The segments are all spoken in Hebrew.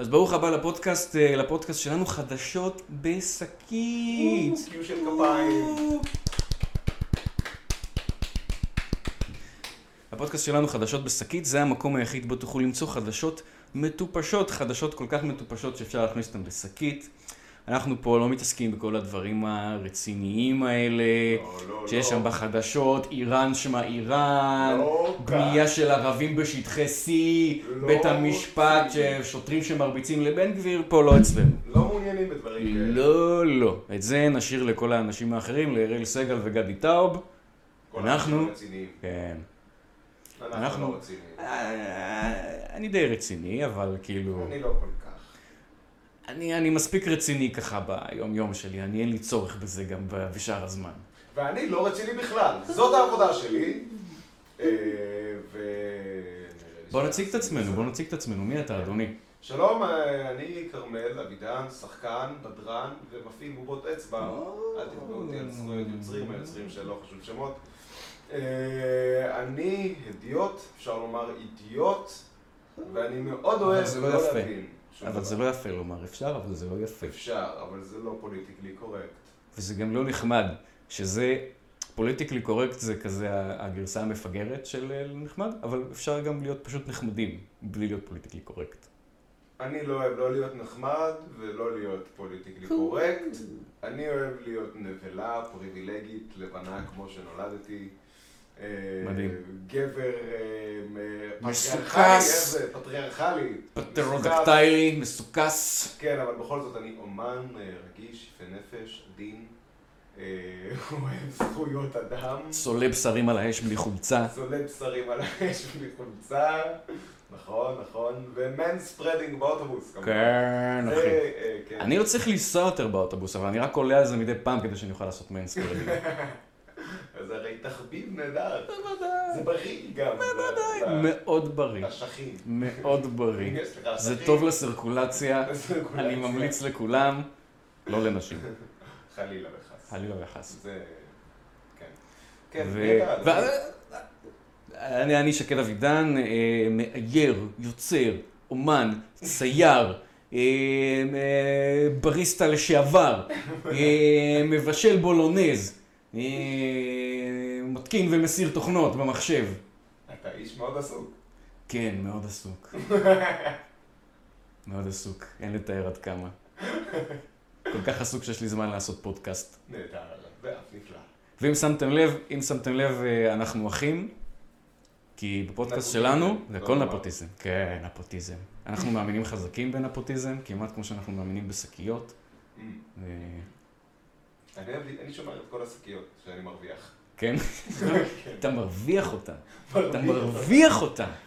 אז ברוך הבא לפודקאסט, אה, לפודקאסט שלנו, חדשות בשקית. קיו של כפיים. הפודקאסט שלנו, חדשות בשקית, זה המקום היחיד בו תוכלו למצוא חדשות מטופשות, חדשות כל כך מטופשות שאפשר להכניס אותן בשקית. אנחנו פה לא מתעסקים בכל הדברים הרציניים האלה, לא, לא, שיש לא. שם בחדשות, איראן שמה איראן, לא בנייה כאן. של ערבים בשטחי C, לא בית המשפט, רוצים. שוטרים שמרביצים לבן גביר, פה לא אצלנו. לא מעוניינים בדברים כאלה. לא, לא. את זה נשאיר לכל האנשים האחרים, לאראל סגל וגדי טאוב. כל אנחנו- האנשים. כן. אנחנו אנחנו- לא רציניים. אה, אני די רציני, אבל כאילו... אני לא כל. אני, אני מספיק רציני ככה ביום-יום שלי, אני אין לי צורך בזה גם בשאר הזמן. ואני לא רציני בכלל. זאת העבודה שלי. אה, ו... בוא נציג את עצמנו, בוא נציג את עצמנו. מי אתה, אדוני? שלום, אה, אני כרמל אבידן, שחקן, בדרן ומפעיל בובות אצבע. אל תתבעו אותי על זכויות יוצרים, היוצרים שלא חשוב שמות. אה, אני הדיוט, אפשר לומר אידיוט, ואני מאוד אוהב לא יפה. להבין אבל דבר. זה לא יפה לומר, אפשר, אבל זה לא יפה. אפשר, אבל זה לא פוליטיקלי קורקט. וזה גם לא נחמד, שזה, politically correct זה כזה הגרסה המפגרת של אה, נחמד, אבל אפשר גם להיות פשוט נחמדים, בלי להיות politically correct. אני לא אוהב לא להיות נחמד ולא להיות politically correct. אני אוהב להיות נבלה, פריבילגי, לבן כמו שנולדתי. אה, מדהים. גבר אה, מסוכס. פטריארכלי? פטריארכלי. פטרודקטיילי, מסוכס. כן, אבל בכל זאת אני אומן אה, רגיש, יפה נפש, עדין, אה, אוהב זכויות אדם, צולה בשרים על האש בלי חולצה. צולה בשרים על האש בלי חולצה, נכון, נכון, ו manspreading באוטובוס כמובן. כן, אחי. אה, כן. אני לא צריך לנסוע יותר באוטובוס, אבל אני רק עולה על זה מדי פעם כדי שאני אוכל לעשות manspreading. זה הרי תחביב נהדר, בוודאי. זה בריא גם. בוודאי. מאוד בריא. לשכים. מאוד בריא. זה טוב לסרקולציה. אני ממליץ לכולם, לא לנשים. חלילה וחס. חלילה וחס. זה... כן. כן, אני אני שקד אבידן, אה, מאייר, יוצר, אומן, צייר, אה, אה, בריסטה לשעבר, מבשל בולונז, מתקין ומסיר תוכנות במחשב. אתה איש מאוד עסוק. כן, מאוד עסוק. מאוד עסוק, אין לתאר עד כמה. כל כך עסוק שיש לי זמן לעשות פודקאסט. נהדר, ואף נפלא. ואם שמתם לב, אם שמתם לב, אה, אנחנו אחים, כי בפודקאסט שלנו זה לא הכל נורא. נפוטיזם. כן, נפוטיזם. אנחנו מאמינים חזקים בנפוטיזם, כמעט כמו שאנחנו מאמינים בשקיות. אני שומר את כל השקיות שאני מרוויח. כן? אתה מרוויח אותן. אתה מרוויח.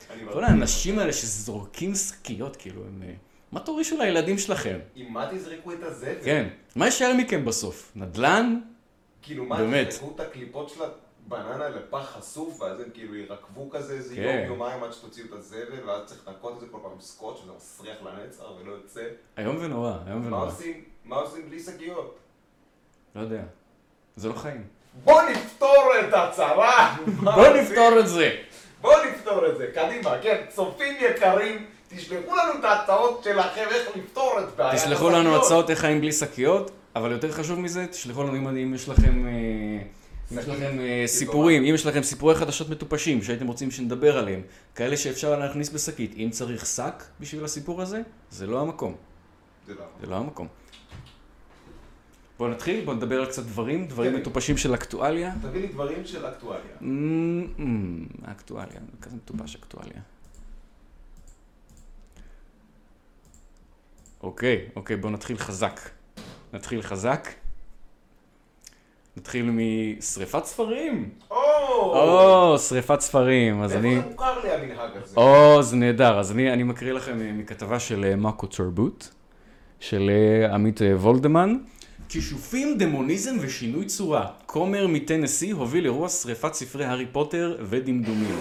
אני כל. האנשים האלה שזורקים שקיות, כאילו, הם... אה, מה תורישו לילדים שלכם? עם מה תזרקו את הזבל? כן. מה יישאר מכם בסוף? נדל"ן? כאילו מה. תזרקו את הקליפות של הבננה לפח חשוף, ואז הם כאילו ירקבו כזה איזה כן. יום, יומיים עד שתוציאו את הזבל, ואז צריך לנקות את זה כל פעם עם סקוץ', וזה מסריח לנצח ולא יוצא. איום ונורא, איום מה ונורא. עושים? מה עושים בלי שקיות? לא יודע. זה לא חיים. בוא נפתור את הצרה! בוא? נפתור את זה. בוא נפתור את זה, קדימה, כן, צופים יקרים, תשלחו לנו את ההצעות שלכם איך לפתור את בעיית תשלחו לנו השקיות. הצעות איך חיים בלי שקיות, אבל יותר חשוב מזה, תשלחו לנו אם- יש לכם... אה, אם יש לכם אה, סיפורים, אם יש לכם סיפורי חדשות מטופשים שהייתם רוצים שנדבר עליהם, כאלה שאפשר להכניס בשקית, אם צריך שק בשביל הסיפור הזה, זה לא המקום. זה לא. זה לא המקום. בואו נתחיל, בואו נדבר על קצת דברים, דברים כן. מטופשים של אקטואליה. תביא לי דברים של אקטואליה. אמ, אמ, אקטואליה, כזה מטופש אקטואליה. אוקיי, אוקיי, בואו נתחיל חזק. נתחיל חזק. נתחיל משריפת ספרים. או! שריפת ספרים. אז אני... איפה זה מוכר לי המנהג הזה? או, זה נהדר. אז אני, מקריא לכם אה, מכתבה של אה, מאקו תרבות, של אה, עמית וולדמן. כישופים, דמוניזם ושינוי צורה. כומר מטנסי הוביל אירוע שריפת ספרי הארי פוטר ודמדומים.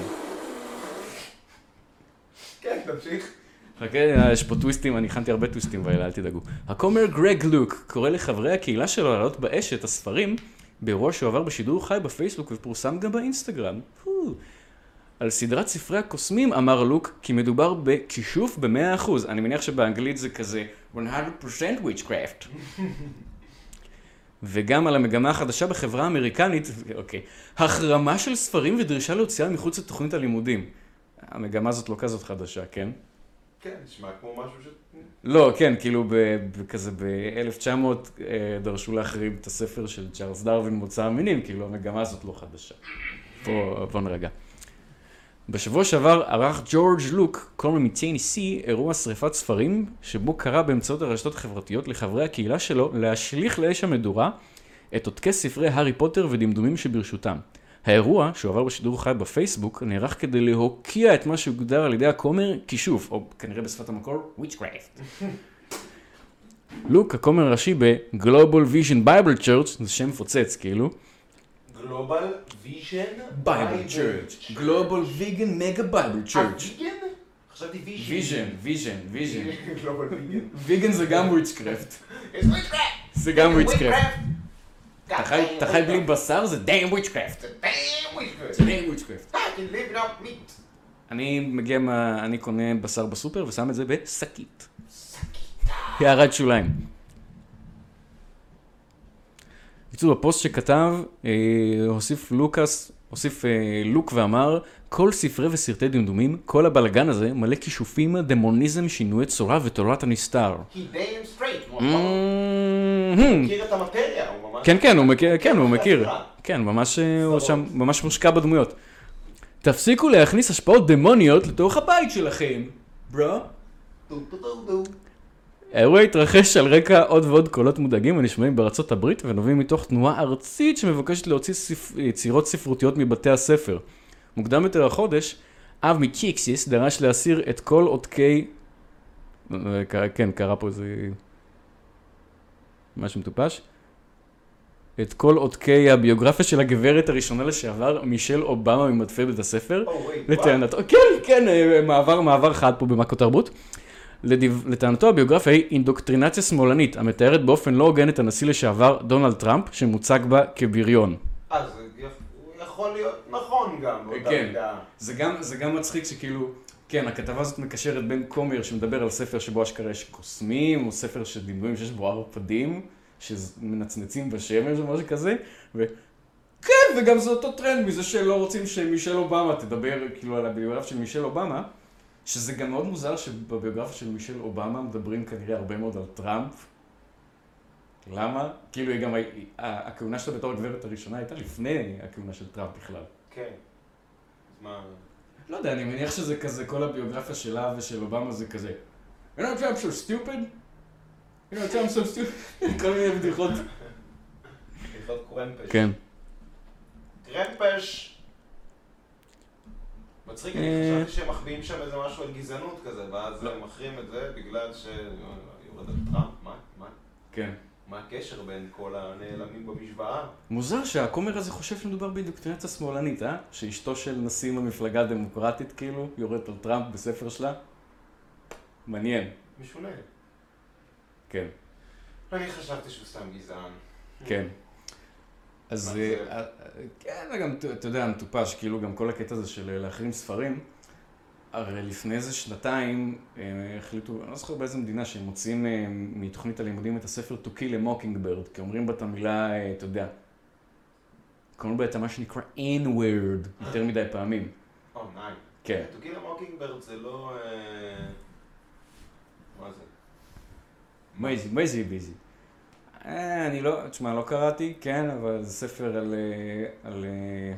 כן, תמשיך. חכה, יש פה טוויסטים, אני הכנתי הרבה טוויסטים באלה, אל תדאגו. הכומר גרג לוק קורא לחברי הקהילה שלו להעלות באש את הספרים באירוע שהועבר בשידור חי בפייסבוק ופורסם גם באינסטגרם. על סדרת ספרי הקוסמים אמר לוק כי מדובר בכישוף ב-100%. אני מניח שבאנגלית זה כזה 100% witchcraft. וגם על המגמה החדשה בחברה האמריקנית, אוקיי, החרמה של ספרים ודרישה להוציאה מחוץ לתוכנית הלימודים. המגמה הזאת לא כזאת חדשה, כן? כן, נשמע כמו משהו ש... לא, כן, כאילו כזה ב-1900 אה, דרשו להחרים את הספר של צ'ארלס דרווין מוצא המינים, כאילו המגמה הזאת לא חדשה. בוא, בוא נרגע. בשבוע שעבר ערך ג'ורג' לוק, קולמר מטייניסי, אירוע שריפת ספרים, שבו קרא באמצעות הרשתות החברתיות לחברי הקהילה שלו להשליך לאש המדורה את עותקי ספרי הארי פוטר ודמדומים שברשותם. האירוע, שהועבר בשידור חי בפייסבוק, נערך כדי להוקיע את מה שהוגדר על ידי הכומר כישוף, או כנראה בשפת המקור, witchcraft. לוק, הכומר הראשי ב-Global Vision Bible Church, זה שם מפוצץ כאילו, Global Vision Bible Church, Global Vegan Mega Bible Church. Vegan? חשבתי Vision. Vision, Vision, Vision. Global Vegan. Vegan זה גם witchcraft. זה גם witchcraft. אתה חי- בלי. בשר זה דיין witchcraft. זה דיין witchcraft. אני מגיע מה... אני קונה בשר בסופר ושם את זה בשקית. הערת שוליים. בקיצור, בפוסט שכתב, אה, הוסיף לוקאס, הוסיף אה, לוק ואמר, כל ספרי וסרטי דמדומים, כל הבלגן הזה, מלא כישופים, דמוניזם, שינויי צורה ותורת הנסתר. הוא. הוא מכיר את המטריה, הוא ממש... כן, כן, הוא מכיר, כן, הוא זה מכיר. כן, ממש, אה, הוא. שם ממש מושקע בדמויות. תפסיקו להכניס השפעות דמוניות לתוך הבית שלכם, ברו. האירוע התרחש על רקע עוד ועוד קולות מודאגים הנשמעים בארצות הברית ונובעים מתוך תנועה ארצית שמבקשת להוציא ספ... יצירות ספרותיות מבתי הספר. מוקדם יותר החודש, אב מצ'יקסיס דרש להסיר את כל עותקי... כן, קרה פה איזה... משהו מטופש. את כל עותקי הביוגרפיה של הגברת הראשונה לשעבר, מישל אובמה ממדפי בית הספר. Oh, wait, לטענתו, כן, כן, אה, מעבר, מעבר חד פה במאקו תרבות. לדיו- לטענתו הביוגרפיה היא אינדוקטרינציה שמאלנית, המתארת באופן לא הוגן את הנשיא לשעבר דונלד טראמפ, שמוצג בה כבריון. אז הוא יכול להיות נכון גם, באותה כן. מידה. זה גם, זה גם מצחיק שכאילו, כן, הכתבה הזאת מקשרת בין כומר שמדבר על ספר שבו אשכרה יש קוסמים, או ספר של דמדומים שיש בו ערפדים, שמנצנצים בשמש או משהו כזה, ו... כן, וגם זה אותו טרנד מזה שלא רוצים שמישל אובמה תדבר כאילו על הביוגרפיה של מישל אובמה, שזה גם מאוד מוזר שבביוגרפיה של מישל אובמה מדברים כנראה הרבה מאוד על טראמפ. למה? כאילו היא גם, הכהונה שלה בתור הגברת הראשונה הייתה לפני הכהונה של טראמפ בכלל. כן. אז מה... לא יודע, אני מניח שזה כזה, כל הביוגרפיה שלה ושל אובמה זה כזה. You know Trump's so stupid? You know Trump's so stupid? כל מיני בדיחות. בדיחות קרמפש. כן. קרמפש! מצחיק, אני אה. חשבתי שהם מחביאים שם איזה משהו על גזענות כזה, ואז הם מחרים את זה בגלל ש... יורד על טראמפ, מה? מה? כן. מה הקשר בין כל הנעלמים במשוואה? מוזר שהכומר הזה חושב שמדובר באינדוקטרינציה שמאלנית, אה? שאשתו של נשיא המפלגה הדמוקרטית, כאילו, יורדת על טראמפ בספר שלה. מעניין. משונה. כן. אני חשבתי שהוא סתם גזען. כן. אז אה? אה, כן, וגם, אתה יודע, מטופש, כאילו גם כל הקטע הזה של להחרים ספרים, הרי לפני איזה שנתיים אה, החליטו, אני לא זוכר באיזה מדינה, שהם מוציאים אה, מתוכנית הלימודים את הספר To Kill a Mockingbird, כי אומרים בה את המילה, אה, אתה יודע, קוראים בה את מה שנקרא N-word יותר מדי פעמים. או, ניי. כן. To Kill a Mockingbird זה לא... אה, מה זה? מה זה busy? אה, אני לא, תשמע, לא קראתי, כן, אבל זה ספר על... אה, על... אה,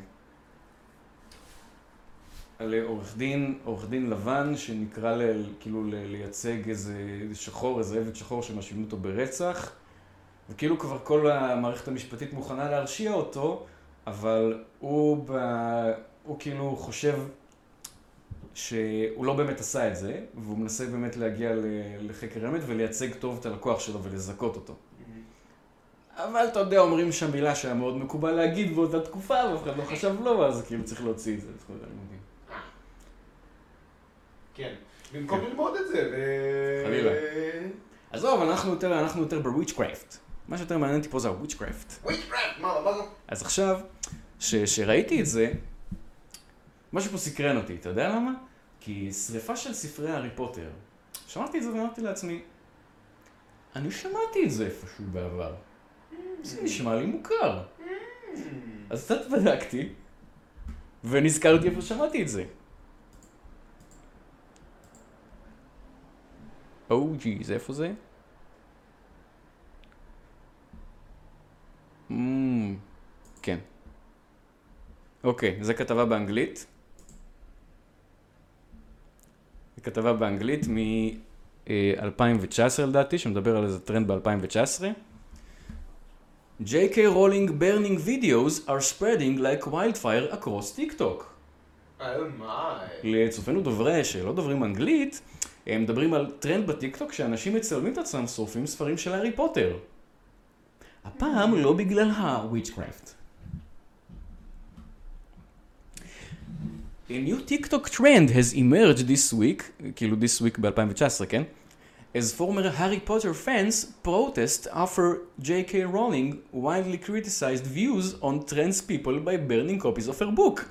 על עורך דין, עורך דין לבן שנקרא ל, כאילו ל, לייצג איזה שחור, איזה עבד שחור שמאשימים אותו ברצח וכאילו כבר כל המערכת המשפטית מוכנה להרשיע אותו אבל הוא, ב, הוא כאילו חושב שהוא לא באמת עשה את זה והוא מנסה באמת להגיע לחקר האמת ולייצג טוב את הלקוח שלו ולזכות אותו. אבל אתה יודע, אומרים שם מילה שהיה מאוד מקובל להגיד באותה תקופה, ואף אחד לא חשב לא, אז כאילו צריך להוציא את זה הלימודים. כן. במקום ללמוד את זה, ו... חלילה. עזוב, אנחנו יותר, אנחנו יותר ב witchcraft. מה שיותר מעניין אותי פה זה הוויצ'קראפט. וויצ'קראפט, מה, מה זה? אז עכשיו, שראיתי את זה, משהו פה סקרן אותי, אתה יודע למה? כי שריפה של ספרי הארי פוטר. שמעתי את זה ואמרתי לעצמי, אני שמעתי את זה איפשהו בעבר. זה נשמע לי מוכר. אז קצת בדקתי, ונזכרתי איפה שמעתי את זה. או-ג'י, זה איפה זה? Mm, כן. אוקיי, זו כתבה באנגלית. זו כתבה באנגלית מ-2019 לדעתי, שמדבר על איזה טרנד ב-2019. J.K. Rowling burning videos are spreading like wildfire across TikTok. Oh my. לצופינו דוברי שלא דוברים אנגלית, הם מדברים על טרנד בטיקטוק שאנשים מצלמים את עצמם שורפים ספרים של הארי פוטר. הפעם לא בגלל ה-witchcraft. A new TikTok trend has emerged this week, כאילו this week ב-2019, כן? As former Harry Potter fans protest after J.K. Rowling widely criticized views on trans people by burning copies of her book.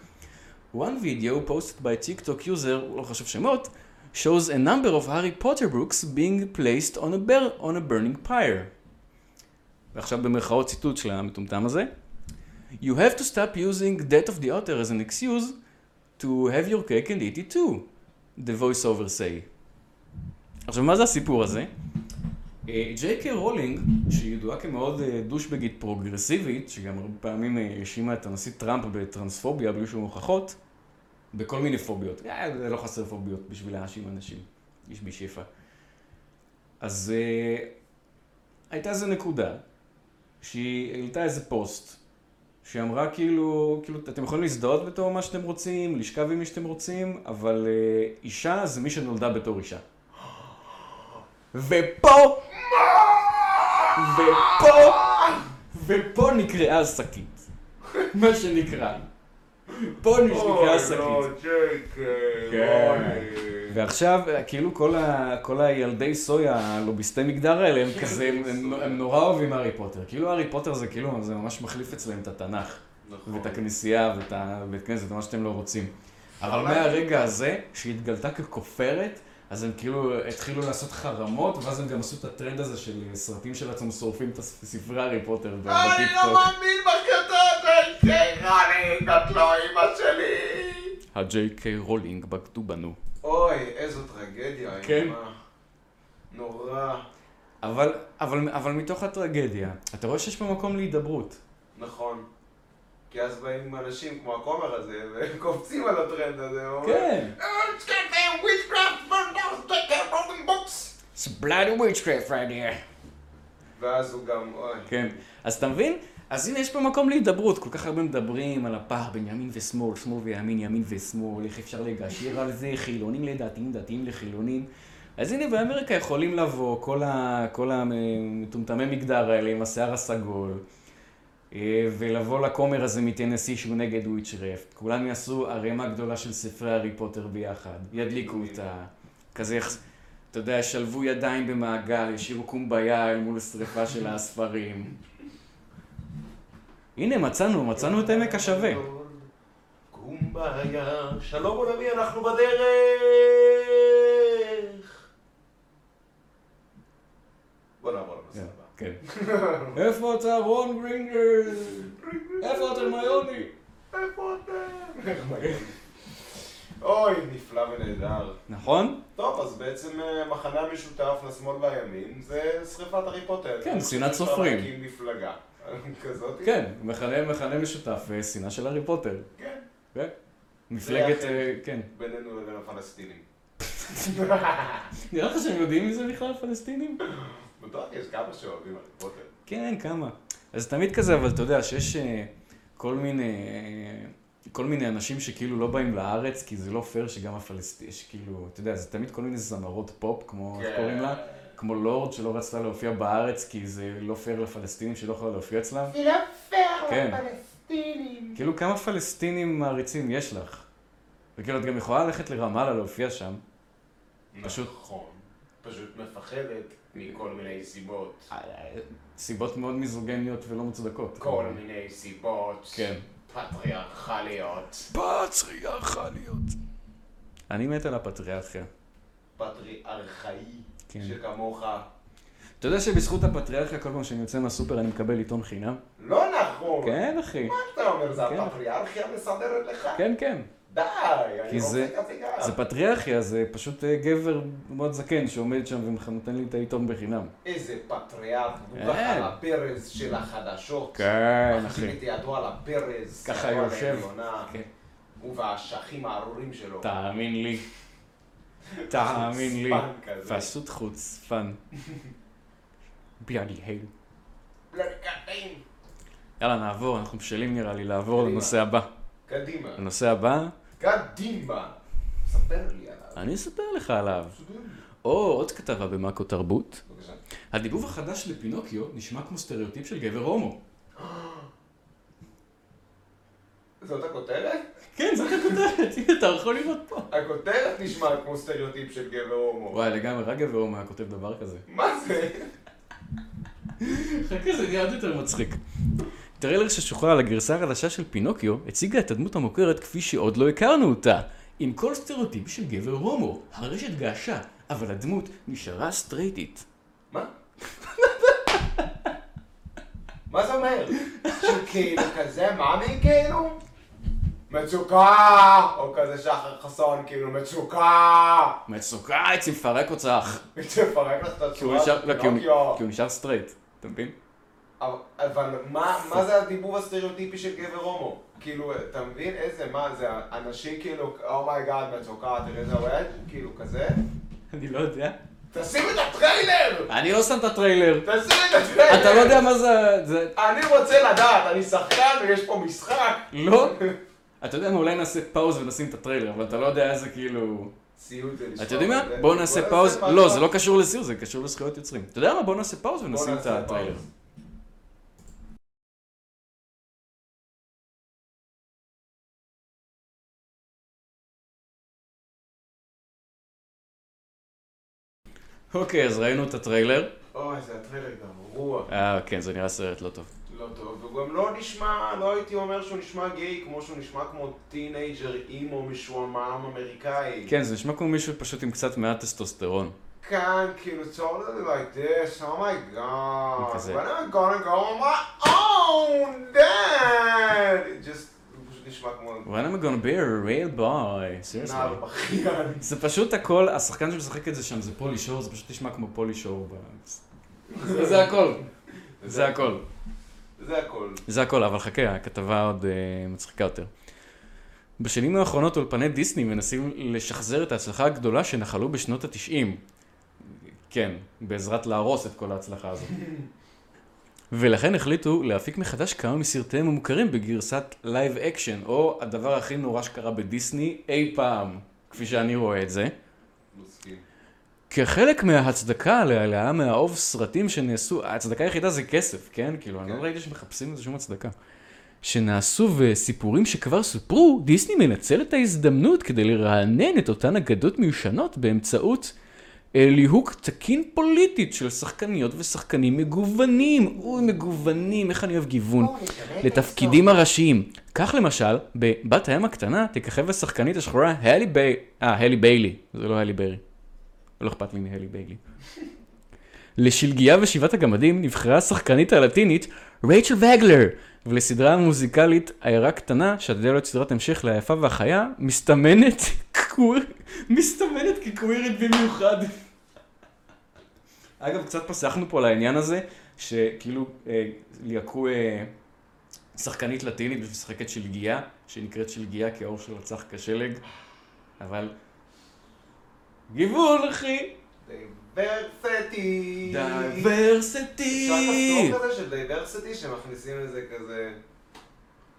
One video posted by TikTok user, לא חשוב שמות, shows a number of Harry Potter books being placed on a, bur- on a burning pyre. ועכשיו במרכאות ציטוט של המטומטם הזה. You have to stop using death of the author as an excuse to have your cake and eat it too, the voice over say. עכשיו, מה זה הסיפור הזה? ג'יי קיי רולינג, שהיא ידועה כמאוד אה, דושבגית פרוגרסיבית, שגם הרבה פעמים אה, האשימה את הנשיא טראמפ בטרנספוביה בלי שום הוכחות, בכל מיני פוביות. אה, זה לא חסר פוביות בשביל להאשים אנשים. איש בי שפע. אז אה, הייתה איזו נקודה, שהיא העלתה איזה פוסט, שהיא אמרה כאילו, כאילו, אתם יכולים להזדהות בתור מה שאתם רוצים, לשכב עם מי שאתם רוצים, אבל אה, אישה זה מי שנולדה בתור אישה. ופה, ופה, ופה נקראה השקית. מה שנקרא. פה נקראה השקית. לא, כן. ועכשיו, כאילו כל, הילדי סויה, הלוביסטי מגדר האלה, הם כזה, הם נורא אוהבים הארי פוטר. כאילו הארי פוטר זה כאילו, זה ממש מחליף אצלם את התנ"ך, נכון. ואת הכנסייה, ואת הבית כנסת, מה שאתם לא רוצים. אבל מהרגע הזה, שהתגלתה ככופרת, אז הם כאילו התחילו לעשות חרמות, ואז הם גם עשו את הטרנד הזה של סרטים של עצמם שורפים את הספרי הארי פוטר אני בטיקטוק. לא מאמין בקטע ג'ייק, רוני, את לא אמא שלי. ה J.K. Rowling בגדו בנו. אוי, איזו טרגדיה. כן. נורא. אבל, אבל, אבל מתוך הטרגדיה, אתה רואה שיש פה מקום להידברות. נכון. כי אז באים אנשים כמו הכומר הזה, וקופצים על הטרנד הזה. כן. "Oh, it's bloody witchcraft right here. ואז הוא גם, אוי. כן. אז אתה מבין? אז הנה יש פה מקום להידברות, כל כך הרבה מדברים על הפער בין ימין ושמאל, שמאל וימין, ימין ושמאל, איך אפשר לגשר על זה, חילונים לדתיים, דתיים לחילונים. אז הנה באמריקה יכולים לבוא כל, ה, כל המטומטמי מגדר האלה עם השיער הסגול, אה, ולבוא לכומר הזה מטנסי שהוא נגד וויצ'רפט. כולם יעשו ערימה גדולה של ספרי הארי פוטר ביחד, ידליקו אותה, כזה, אתה יודע, ישלבו ידיים במעגל, ישירו קומביה אל מול שריפה של הספרים. הנה, מצאנו, מצאנו את עמק השווה. קומביה, שלום עולמי, אנחנו בדרך! בוא נעבור לנושא הבא. כן. איפה אתה, רון גרינגר? איפה אתה, הרמיוני? איפה אתם? אוי, נפלא ונהדר. נכון? טוב, אז בעצם אה, מחנה המשותף לשמאל והימין זה שריפת הארי פוטר. כן, אני שנאת חושב סופרים. שאפשר להקים מפלגה. כזאת? כן, מכנה משותף, אה, שנאה של הארי פוטר. כן. כן. מפלגת, אה, כן. בינינו לבין הפלסטינים. נראה לך שהם יודעים מזה בכלל, הפלסטינים? בטוח יש כמה שאוהבים הארי פוטר. כן, כמה. אז תמיד כזה, אבל אתה יודע שיש אה, כל מיני, אה, כל מיני אנשים שכאילו לא באים לארץ, כי זה לא פייר שגם הפלסטינים, שכאילו, אתה יודע, זה תמיד כל מיני זמרות פופ, כמו, איך כן. קוראים לה? כמו לורד שלא רצתה להופיע בארץ, כי זה לא פייר לפלסטינים שלא יכולה להופיע אצלם. זה לא פייר כן. לפלסטינים. כאילו, כמה פלסטינים מעריצים יש לך? וכאילו, את גם יכולה ללכת לרמאללה להופיע שם. פשוט- נכון. פשוט מפחדת מכל מיני סיבות. סיבות מאוד מיזוגניות ולא מוצדקות. כל מיני סיבות. כן. פטריארכליות. פטריארכליות. אני מת על הפטריארכיה. פטריארכאי. כן. שכמוך. אתה יודע שבזכות הפטריארכיה כל פעם שאני יוצא מהסופר אני מקבל עיתון חינם? לא נכון. כן, אחי. מה אתה אומר? זה כן. הפטריארכיה מסדרת לך? כן, כן. די, אני כי זה- רוצה פטריארכיה, זה פשוט אה, גבר מאוד זקן שעומד שם ונותן לי את העיתון בחינם. איזה פטריארך, הוא ככה כן. על הברז של החדשות. כן, מחזיק אחי. את ידו על הברז. ככה יושב. כן. הוא והאשכים הארורים שלו. תאמין לי. תאמין לי. כזה. פשוט חוצפן. ביאלי היי. לקטעים. יאללה, נעבור, אנחנו בשלים נראה לי לעבור. לנושא הבא. קדימה. הנושא הבא, קדימה. ספר לי עליו. אני אספר לך עליו. או עוד כתבה במאקו תרבות. בבקשה. הדיבוב החדש לפינוקיו נשמע כמו סטריאוטיפ של גבר הומו. זאת הכותרת? כן, זאת הכותרת, הנה, אתה יכול לראות פה. הכותרת נשמעת כמו סטריאוטיפ של גבר הומו. וואי, לגמרי, רק גבר הומו היה כותב דבר כזה. מה זה? חכה, זה נהיה עוד יותר מצחיק. טריילר ששוחרר על הגרסה החדשה של פינוקיו, הציגה את הדמות המוכרת כפי שעוד לא הכרנו אותה. עם כל סטריאוטיפ של גבר הומו. הרשת געשה, אבל הדמות נשארה סטרייטית. מה? מה זה אומר? שכאילו כזה מאמי כאילו? מצוקה! או כזה שחר חסון כאילו מצוקה! מצוקה, הייתי מפרק אותך. תפרק לך את הצורה של לא, פינוקיו. כי הוא נשאר סטרייט, אתה מבין? אבל- מה מה זה הדיבוב הסטריאוטיפי של גבר הומו? כאילו, אתה מבין איזה, מה זה, אנשים כאילו, oh my god, מצוקה, תראה איזה אוהד? כאילו כזה? אני לא יודע. תשים את הטריילר! אני לא שם את הטריילר. תשים את הטריילר! אתה לא יודע מה זה... זה... אני רוצה לדעת, אני שחקן ויש פה משחק! לא? אתה יודע מה, אולי נעשה pause ונשים את הטריילר, אבל אתה לא יודע איזה כאילו... סיוט זה. אתם יודעים מה? בואו נעשה pause. לא, זה לא קשור לסיוט, זה קשור לזכויות יוצרים. אתה יודע מה? בואו נעשה pause ונשים את הטריילר. אוקיי, אז ראינו את הטריילר. אוי, זה הטריילר גרוע. אה, כן, זה נראה סרט לא טוב. לא טוב, והוא גם לא נשמע, לא הייתי אומר שהוא נשמע גיי כמו שהוא נשמע כמו teenager emo משועמם אמריקאי. כן, זה נשמע כמו מישהו פשוט עם קצת מעט טסטוסטרון. כאן, כאילו, totally like this, oh my god, כזה. when am I gonna go on my own, dad? It just, הוא פשוט נשמע כמו When am I gonna be a real boy? seriously. זה פשוט הכל, השחקן שמשחק את זה שם זה פולי שור, זה פשוט נשמע כמו פולי שור. זה הכל. זה הכל. זה הכל. זה הכל, אבל חכה, הכתבה עוד אה, מצחיקה יותר. בשנים האחרונות אולפני דיסני מנסים לשחזר את ההצלחה הגדולה שנחלו בשנות התשעים. כן, בעזרת להרוס את כל ההצלחה הזאת. ולכן החליטו להפיק מחדש כמה מסרטיהם המוכרים בגרסת live action, או הדבר הכי נורא שקרה בדיסני אי פעם, כפי שאני רואה את זה. מסכים. כחלק מההצדקה להעלאה מהאוב סרטים שנעשו, ההצדקה היחידה זה כסף, כן? כאילו, אני לא כן. ראיתי שמחפשים לזה שום הצדקה. שנעשו וסיפורים שכבר סופרו, דיסני מנצל את ההזדמנות כדי לרענן את אותן אגדות מיושנות באמצעות ליהוק תקין פוליטית של שחקניות ושחקנים מגוונים. אוי, מגוונים, איך אני אוהב גיוון. לתפקידים הראשיים. כך למשל, בבת הים הקטנה תככב השחקנית השחורה הלי ביי... אה, הלי ביילי. זה לא הלי ברי. לא אכפת לי מהלי ביילי. לשלגיה ושבעת הגמדים נבחרה השחקנית הלטינית רייצ'ל וגלר, ולסדרה המוזיקלית עיירה קטנה, שעתידה להיות סדרת המשך ליפה והחיה, מסתמנת מסתמנת כקווירית במיוחד. אגב, קצת פסחנו פה על העניין הזה, שכאילו אה, ליהקו אה, שחקנית לטינית את שלגיה, שנקראת שלגיה כי האור שלה צח כשלג, אבל גיוון, אחי. דייברסיטי. דייברסיטי. אפשר כפתור כזה של diversity שמכניסים לזה כזה...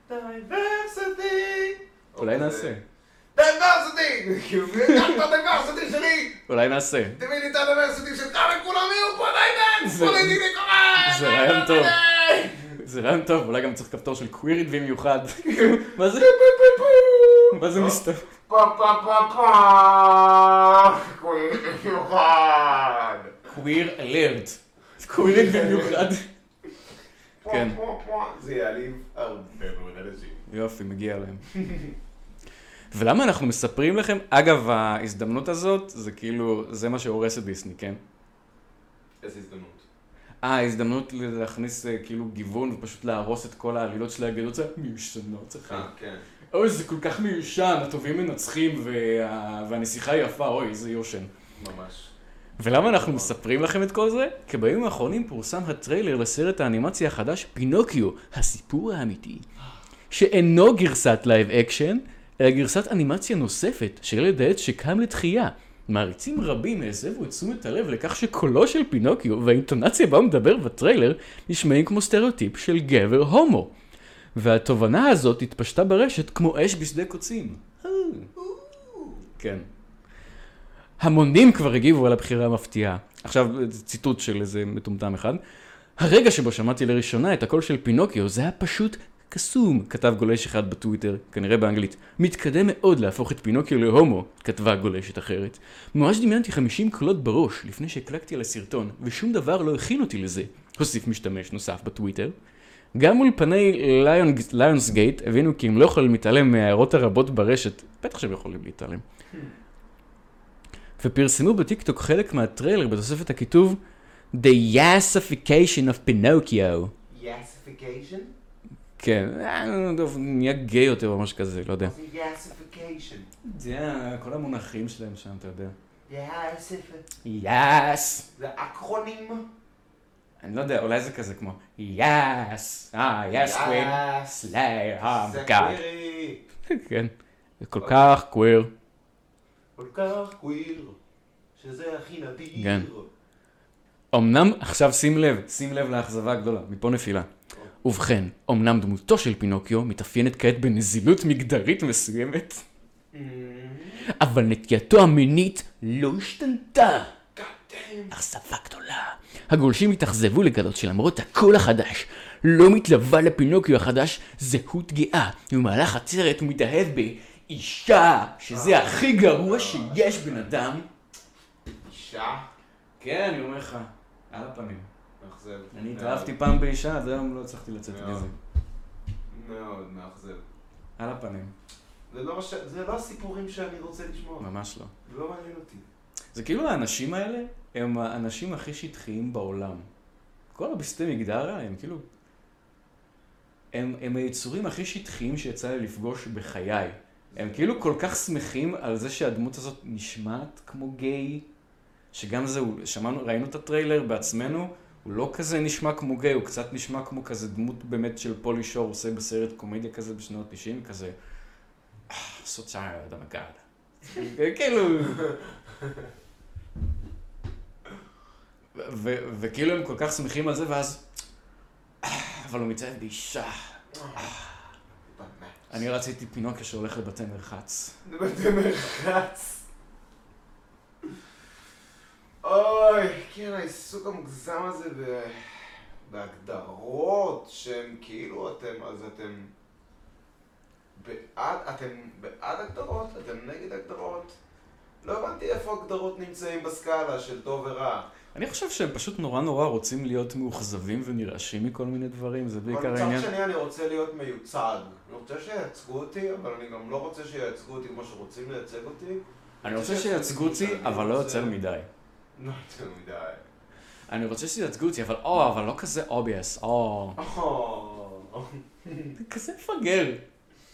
diversity. אולי נעשה. diversity! כאילו, קח את ה diversity שלי! אולי נעשה. תביא לי את ה diversity שלך וכולם יהיו פה diverse! politically correct! זה רעיון טוב. זה רעיון טוב, אולי גם צריך כפתור של קווירית במיוחד. מה זה? מה זה מסתכל? פה פה פה פה! במיוחד! קוויר אלרט. קווירית במיוחד. כן. זה יעליב הרבה מאוד אנשים. יופי, מגיע להם. ולמה אנחנו מספרים לכם? אגב, ההזדמנות הזאת, זה כאילו, זה מה שהורס את דיסני, כן? איזה הזדמנות. אה, ההזדמנות להכניס אה, כאילו גיוון ופשוט להרוס את כל העלילות של האגדות זה מיושנות, אחי. אה, כן. אוי, זה כל כך מיושן, הטובים מנצחים וה... והנסיכה יפה, אוי, איזה יושן. ממש. ולמה אנחנו מספרים לכם את כל זה? כי בימים האחרונים פורסם הטריילר לסרט האנימציה החדש פינוקיו, הסיפור האמיתי. שאינו גרסת live action, אלא גרסת אנימציה נוספת של ילד העץ שקם לתחייה. מעריצים רבים הסבו את תשומת הלב לכך שקולו של פינוקיו והאינטונציה בה הוא מדבר בטריילר נשמעים כמו סטריאוטיפ של גבר הומו. והתובנה הזאת התפשטה ברשת כמו אש בשדה קוצים. כן. המונים כבר הגיבו על הבחירה המפתיעה. עכשיו, ציטוט של איזה מטומטם אחד. הרגע שבו שמעתי לראשונה את הקול של פינוקיו, זה היה פשוט קסום, כתב גולש אחד בטוויטר, כנראה באנגלית. מתקדם מאוד להפוך את פינוקיו להומו, כתבה גולשת אחרת. ממש דמיינתי 50 קולות בראש לפני שהקלקתי על הסרטון, ושום דבר לא הכין אותי לזה, הוסיף משתמש נוסף בטוויטר. גם אולפני ליונס גייט הבינו כי הם לא יכולים להתעלם מההערות הרבות ברשת, בטח שהם יכולים להתעלם. ופרסמו בטיקטוק חלק מהטריילר בתוספת הכיתוב The Yassification of Pinocchio. Yassification? כן, אה, נהיה גיי יותר או משהו כזה, לא יודע. זה כל המונחים שלהם שם, אתה יודע. יאס. זה אקרונים? אני לא יודע, אולי זה כזה כמו יאס. אה, יאס קווין. סליי, אה, זה גאד. קווירי. כן. זה כל כך קוויר. כל כך קוויר, שזה הכי נדיר. כן. אמנם, עכשיו שים לב, שים לב לאכזבה הגדולה, מפה נפילה. ובכן, אמנם דמותו של פינוקיו מתאפיינת כעת בנזילות מגדרית מסוימת, אבל נטייתו המינית לא השתנתה. אכזבה גדולה. הגולשים התאכזבו לגלות שלמרות הקול החדש, לא מתלווה לפינוקיו החדש זהות גאה. במהלך הסרט הוא מתאהב באישה, שזה הכי גרוע שיש בן אדם. אישה? כן, אני אומר לך, על הפנים. מאכזב. אני. התאהבתי פעם באישה, עד היום לא הצלחתי לצאת. מזה. מאוד מאכזב. על הפנים, זה לא ש- זה לא הסיפורים שאני רוצה לשמוע. ממש לא. זה לא מעניין אותי. זה כאילו האנשים האלה הם האנשים הכי שטחיים בעולם. כל הבסטי מגדר הם כאילו... הם, הם היצורים הכי שטחיים שיצא לי לפגוש בחיי. הם כאילו כל כך שמחים על זה שהדמות הזאת נשמעת כמו גיי, שגם זה, הוא- שמענו, ראינו את הטריילר בעצמנו, הוא לא כזה נשמע כמו גיי, הוא קצת נשמע כמו כזה דמות באמת של פולי שור עושה בסרט קומדיה כזה בשנות ה-90, כזה, "Ah, so tired, god. כאילו... וכאילו הם כל כך שמחים על זה, ואז... אבל הוא מתאהב באישה. אני רציתי פינוקיה שהולך לבתי מרחץ. זה בתי מרחץ. אוי, כן, העיסוק המוגזם הזה ב... בהגדרות שהן כאילו אתם, אז אתם בעד, אתם בעד הגדרות? אתם נגד הגדרות? לא הבנתי איפה הגדרות נמצאים בסקאלה של טוב ורע. אני חושב שהם פשוט נורא נורא רוצים להיות מאוכזבים ונרעשים מכל מיני דברים, זה בעיקר אבל מצד העניין. שני אני רוצה להיות מיוצג. אני רוצה שייצגו אותי, אבל אני גם לא רוצה שייצגו אותי כמו שרוצים לייצג אותי. אני רוצה שייצגו אותי, אבל לא יותר מדי. לא יותר מדי. אני רוצה שייצגו אותי, אבל או, אבל לא כזה obvious, או. כזה מפגר.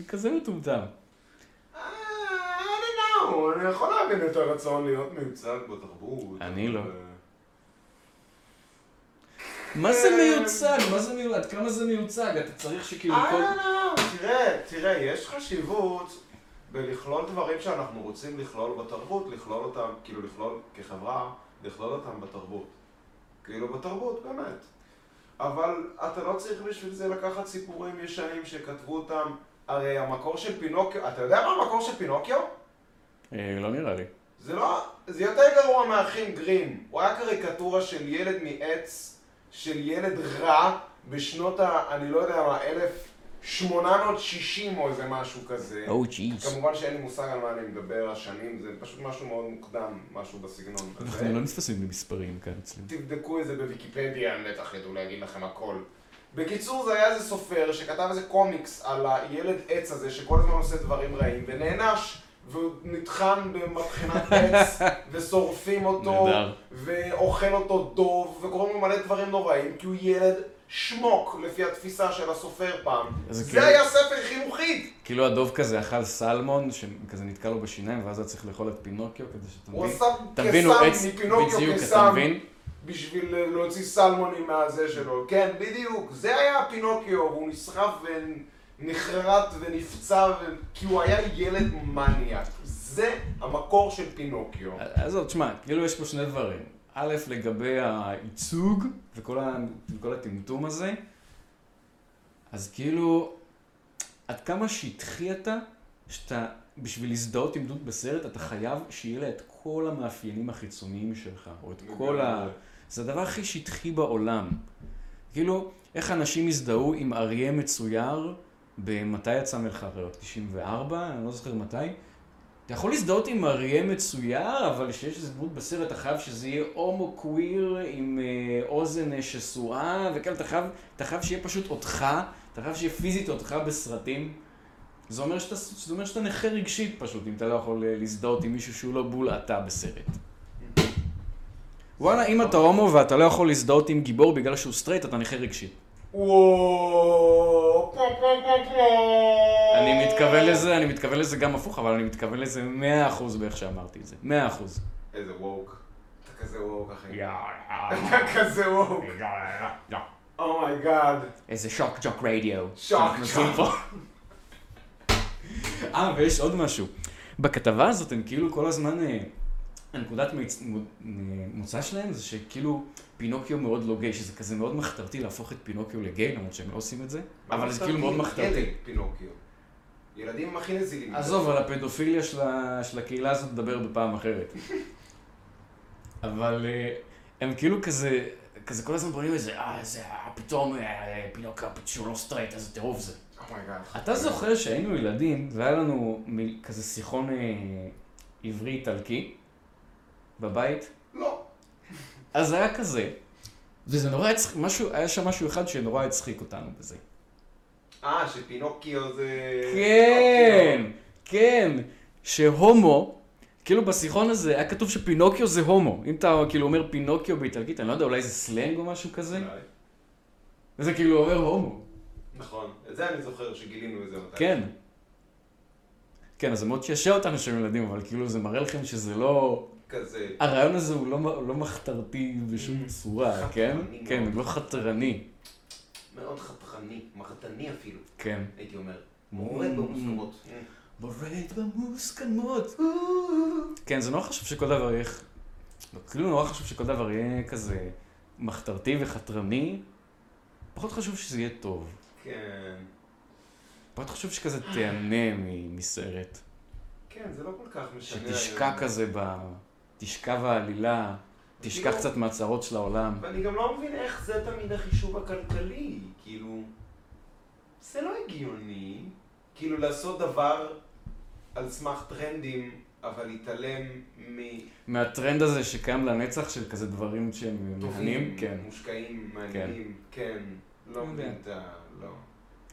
כזה מטומטם. אה, know, אני יכול להבין את הרצון להיות מיוצג בתרבות. אני לא. מה זה מיוצג? מה זה מיוצג? עד כמה זה מיוצג? אתה צריך שכאילו I כל... don't know, תראה, תראה, יש חשיבות בלכלול דברים שאנחנו רוצים לכלול בתרבות, לכלול אותם, כאילו לכלול כחברה, לכלול אותם בתרבות. כאילו בתרבות, באמת. אבל אתה לא צריך בשביל זה לקחת סיפורים ישנים שכתבו אותם, הרי המקור של פינוקיו, אתה יודע מה המקור של פינוקיו? אה, לא נראה לי. זה לא, זה יותר גרוע מהאחים גרים. הוא היה קריקטורה של ילד מעץ, של ילד רע, בשנות ה... אני לא יודע מה, 1860 או איזה משהו כזה. או ג'יז. כמובן שאין לי מושג על מה אני מדבר, השנים, זה פשוט משהו מאוד מוקדם, משהו בסגנון הזה. אנחנו לא נתפסים במספרים כאן אצלנו. תבדקו את זה בוויקיפדיה, הם בטח ידעו להגיד לכם הכל. בקיצור, זה היה איזה סופר שכתב איזה קומיקס על הילד עץ הזה שכל הזמן עושה דברים רעים, ונענש, והוא נטחן במטחנת עץ, ושורפים אותו. ואוכל אותו דוב, וקוראים לו מלא דברים נוראים, כי הוא ילד שמוק, לפי התפיסה של הסופר פעם. זה כאילו- היה ספר חינוכי! כאילו הדוב כזה אכל סלמון, שכזה נתקע לו בשיניים, ואז היה צריך לאכול את פינוקיו כדי שאתה הוא? עשה הוא קסם מפינוקיו קסם. בשביל להוציא סלמונים מהזה שלו. כן, בדיוק. זה היה פינוקיו, והוא נסחף ונחרט ונפצע, ו... כי הוא היה ילד מניאק. זה המקור של פינוקיו. עזוב, תשמע, כאילו יש פה שני דברים. א', לגבי הייצוג וכל ה- וכל הטמטום הזה, אז כאילו, עד כמה שטחי אתה, שאתה, בשביל להזדהות עם דמות בסרט, אתה חייב שיהיה לה את כל המאפיינים החיצוניים שלך, או את כל ה... זה הדבר הכי שטחי בעולם. כאילו, איך אנשים הזדהו עם אריה מצויר, במתי יצא מלך האריות? 94? אני לא זוכר מתי. אתה יכול להזדהות עם אריה מצויר, אבל כשיש איזה דמות בסרט, אתה חייב שזה יהיה הומו קוויר עם אה, אוזן אה, שסועה, וכאלה, אתה חייב, אתה חייב שיהיה פשוט אותך, אתה חייב שיהיה פיזית אותך בסרטים. זה אומר שאתה, זה אומר שאתה נכה רגשית פשוט, אם אתה לא יכול אה, להזדהות עם מישהו שהוא לא בול אתה בסרט. וואלה, אם אתה הומו ואתה לא יכול להזדהות עם גיבור בגלל שהוא סטרייט, אתה נכה רגשית. וואו. אני מתכוון לזה, אני מתכוון לזה גם הפוך, אבל אני מתכוון לזה 100% באיך שאמרתי את זה. 100%. איזה woke. אתה כזה woke, אחי. אתה כזה woke. oh my god. איזה shock jock רדיו. shock jock. אה, ויש עוד משהו. בכתבה הזאת הם כאילו כל הזמן, אה, הנקודת מצ- מוצא שלהם זה שכאילו פינוקיו מאוד לא גיי, שזה כזה מאוד מחתרתי להפוך את פינוקיו לגיי, למרות שהם לא עושים את זה, אבל זה כאילו מאוד מחתרתי. פינוקיו. ילדים הם הכי נזילים. עזוב, על הפדופיליה של, ה... של הקהילה הזאת נדבר בפעם אחרת. אבל אה, הם כאילו כזה, כזה כל הזמן בונים איזה, אה, איזה, אה, פתאום אה, פינוקיו, שהוא לא סטרייט, איזה טירוף זה. oh my god. אתה זוכר שהיינו ילדים, והיה לנו כזה שיחון עברי-איטלקי בבית? לא. אז זה היה כזה. וזה נורא הצחיק, משהו, היה שם משהו אחד שנורא הצחיק אותנו בזה. אה, שפינוקיו זה... כן, כן, שהומו, כאילו בשיחון הזה היה כתוב שפינוקיו זה הומו. אם אתה כאילו אומר פינוקיו באיטלקית, אני לא יודע, אולי זה סלנג או משהו כזה? אולי. וזה כאילו אומר הומו. נכון. את זה אני זוכר שגילינו את זה מתי. כן. כן, אז זה מאוד שישע אותנו שהם ילדים, אבל כאילו זה מראה לכם שזה לא... כזה. הרעיון הזה הוא לא, לא מחתרתי בשום צורה, כן? כן. הוא לא חתרני. מאוד חתרני. מחתני אפילו, כן. הייתי אומר. מורד במוסכמות. מורד במוסכמות. כן, זה נורא חשוב שכל דבר יהיה... לא, כאילו נורא חשוב שכל דבר יהיה כזה מחתרתי וחתרני. פחות חשוב שזה יהיה טוב. כן. פחות חשוב שכזה תיהנה מסרט. כן, זה לא כל כך משנה. שתשקע. כזה ב... תשקע בעלילה, תשכח קצת מהצרות של העולם. ואני גם לא מבין איך זה תמיד החישוב הכלכלי. כאילו, זה לא הגיוני. כאילו לעשות דבר על סמך טרנדים, אבל להתעלם מהטרנד הזה שקיים לנצח של כזה דברים שהם מהנים, מטובים, כן, מושקעים, מעניינים, כן. לא לא מבין. את ה... לא.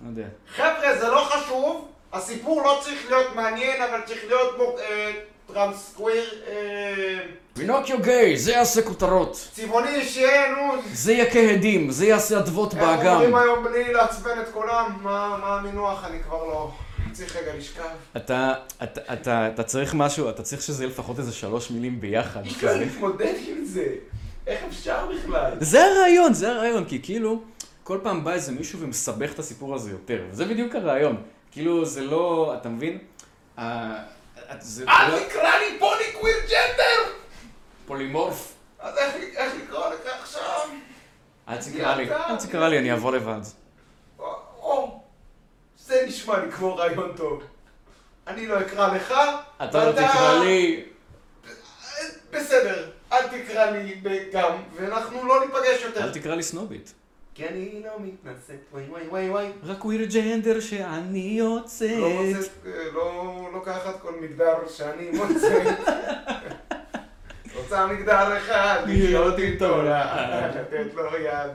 לא יודע. חבר'ה, זה לא חשוב, הסיפור לא צריך להיות מעניין, אבל צריך להיות בו אה, טרנסקוויר, אה, פינוקיו גיי, זה יעשה כותרות. צבעוני שיהיה, נו, זה יכה הדים, זה יעשה אדוות איך באגם. אומרים היום בלי לעצבן את כולם? מה מה המינוח? אני כבר לא... צריך רגע לשכב. אתה, אתה, אתה, אתה צריך משהו, אתה צריך שזה יהיה לפחות איזה שלוש מילים ביחד. אי כזה. אפשר להתמודד עם זה. איך אפשר בכלל? זה הרעיון, זה הרעיון, כי כאילו, כל פעם בא איזה מישהו ומסבך את הסיפור הזה יותר, וזה בדיוק הרעיון. כאילו, זה לא, אתה מבין? ה- זה אל תקרא לי פוני קוויר ג'נדר! פולימורף. אז איך איך לקרוא לך עכשיו? אל תקרא לי, אל תקרא לי, אני אבוא לבד. או, זה נשמע לי כמו רעיון טוב. אני לא אקרא לך, אתה לא ואתה- תקרא לי, בסדר, אל תקרא לי גם, ואנחנו לא ניפגש יותר. אל תקרא לי סנובית. כי אני לא מתנשאת, וואי וואי וואי וואי. רק וויר ג'נדר שאני לא יוצאת. מוצאת, אה, לא לוקחת כל מגדר שאני מוצאת. רוצה מגדר אחד, לחיות איתו, לתת לו יד.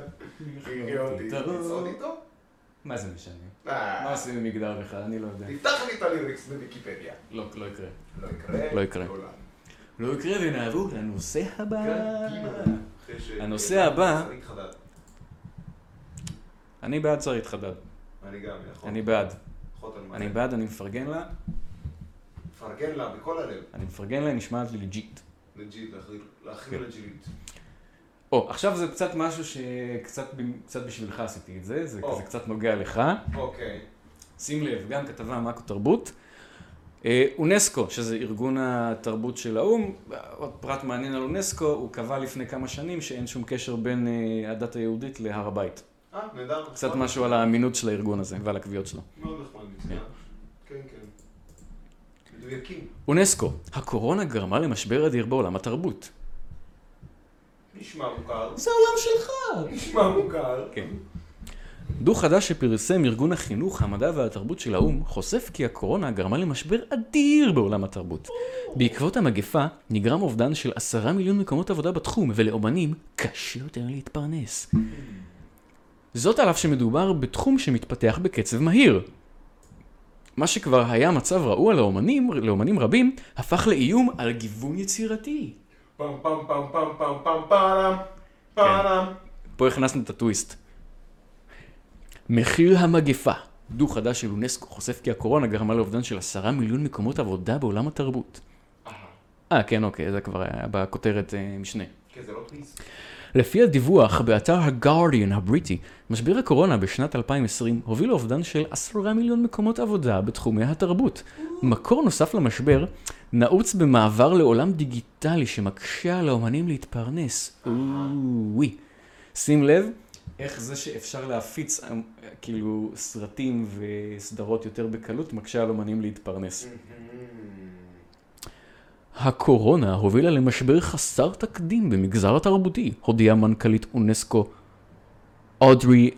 לחיות איתו. מה זה משנה? אה, מה עושים עם מגדר בכלל? אני לא יודע. תפתח לי את הליריקס בוויקיפדיה. לא לא יקרה. לא יקרה. לא יקרה. לעולם. לא יקרה ונעבור לנושא הבא. הנושא הבא-. אני בעד שרית חדד. אני גם יכול. אני בעד. אני בעד, אני מפרגן לה. מפרגן לה בכל הלב. אני מפרגן לה, היא נשמעת לי legit. legit, כן. legit. או, עכשיו זה קצת משהו שקצת קצת בשבילך עשיתי את זה, זה קצת נוגע לך. אוקיי. שים לב, גם כתבה מאקו תרבות. אה, אונסקו, שזה ארגון התרבות של האו"ם, עוד פרט מעניין על אונסקו, הוא קבע לפני כמה שנים שאין שום קשר בין אה, הדת היהודית להר הבית. אה, נהדר. קצת נחמד. משהו על האמינות של הארגון הזה ועל הקביעות שלו. מאוד נחמד מצוין. כן, כן. מדויקים. אונסקו, הקורונה גרמה למשבר אדיר בעולם התרבות. נשמע מוכר. זה העולם שלך! נשמע מוכר. כן. דוח חדש שפרסם ארגון החינוך, המדע והתרבות של האו"ם, חושף כי הקורונה גרמה למשבר אדיר בעולם התרבות. בעקבות המגפה נגרם אובדן של עשרה מיליון מקומות עבודה בתחום, ולאומנים קשה יותר להתפרנס. זאת על אף שמדובר בתחום שמתפתח בקצב מהיר. מה שכבר היה מצב רעוע לאומנים, לאומנים רבים, הפך לאיום על גיוון יצירתי. פעם פעם פעם פעם פעם פעם פעם פעם פה הכנסנו את הטוויסט. מחיר המגפה. דוח חדש של אונסקו חושף כי הקורונה גרמה לאובדן של עשרה מיליון מקומות עבודה בעולם התרבות. אה, כן, אוקיי, זה כבר היה בכותרת אה, משנה. כן, זה לא טוויסט. לפי הדיווח באתר הגארדיאן הבריטי, משבר הקורונה בשנת 2020 הוביל לאובדן של עשרה מיליון מקומות עבודה בתחומי התרבות. מקור נוסף למשבר נעוץ במעבר לעולם דיגיטלי שמקשה על האומנים להתפרנס. וואי. שים לב איך זה שאפשר להפיץ אה, כאילו סרטים וסדרות יותר בקלות מקשה על אומנים להתפרנס. הקורונה הובילה למשבר חסר תקדים במגזר התרבותי, הודיעה מנכ"לית אונסקו אודרי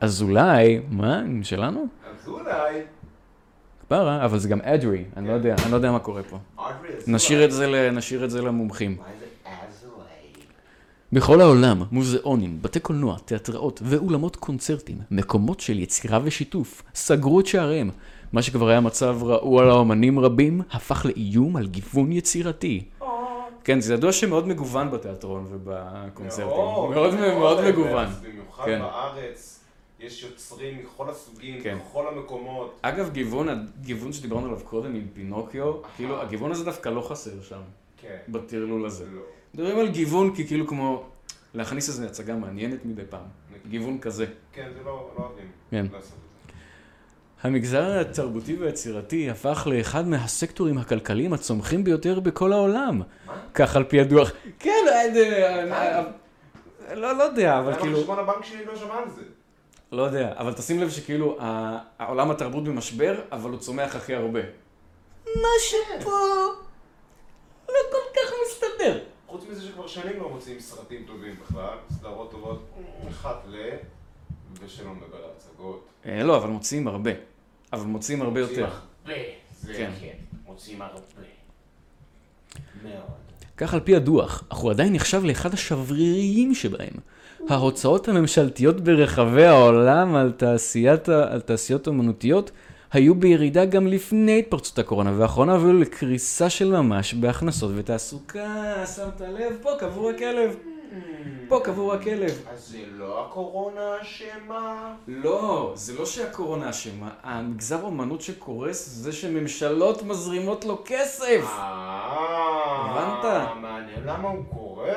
אזולאי, מה, שלנו? אז אולי... כפרה, אבל זה גם אדרי, אני לא יודע, אני לא יודע מה קורה פה. אזולאי. נשאיר את זה, למומחים. אזולאי? בכל העולם, מוזיאונים, בתי קולנוע, תיאטראות ואולמות קונצרטים, מקומות של יצירה ושיתוף, סגרו את שעריהם. מה שכבר היה מצב רעוע לאמנים רבים, הפך לאיום על גיוון יצירתי. כן, זה ידוע שמאוד מגוון בתיאטרון ובקונצרטים. מאוד מאוד מגוון. במיוחד כן. בארץ, יש יוצרים מכל הסוגים, כן. בכל המקומות. אגב, גיוון, הגיוון שדיברנו עליו קודם עם פינוקיו, כאילו, הגיוון הזה דווקא לא חסר שם, כן. בטרלול הזה. לא. מדברים על גיוון כי כאילו כמו להכניס איזו הצגה מעניינת מדי פעם. גיוון כזה. כן, זה לא לא אוהבים כן. לעשות. המגזר התרבותי והיצירתי הפך לאחד מהסקטורים הכלכליים הצומחים ביותר בכל העולם. מה? כך על פי הדוח. כן, אה, אה, אה, לא, לא יודע, אבל למה כאילו, חשבון הבנק שלי לא שמע על זה? לא יודע, אבל תשים לב שכאילו העולם התרבות במשבר, אבל הוא צומח הכי הרבה. מה שפה לא כל כך מסתדר. חוץ מזה שכבר שנים לא מוציאים סרטים טובים בכלל, סדרות טובות אחת ל... ושלא נדבר על הצגות. לא, אבל מוציאים הרבה. אבל מוציאים הרבה מוציאים יותר. הרבה, זה כן. כן. מוציאים הרבה. מאוד. כך על פי הדוח, אך הוא עדיין נחשב לאחד השבריריים שבהם. ההוצאות הממשלתיות ברחבי העולם על, תעשיית, על תעשיות אומנותיות היו בירידה גם לפני התפרצות הקורונה, והאחרונה הובילו לקריסה של ממש בהכנסות ותעסוקה. שמת לב? פה קבור הכלב. פה קבור הכלב. אז זה לא הקורונה אשמה? לא, זה לא שהקורונה אשמה, המגזר האומנות שקורס זה שממשלות מזרימות לו כסף. אה... הבנת? מעניין למה הוא קורא.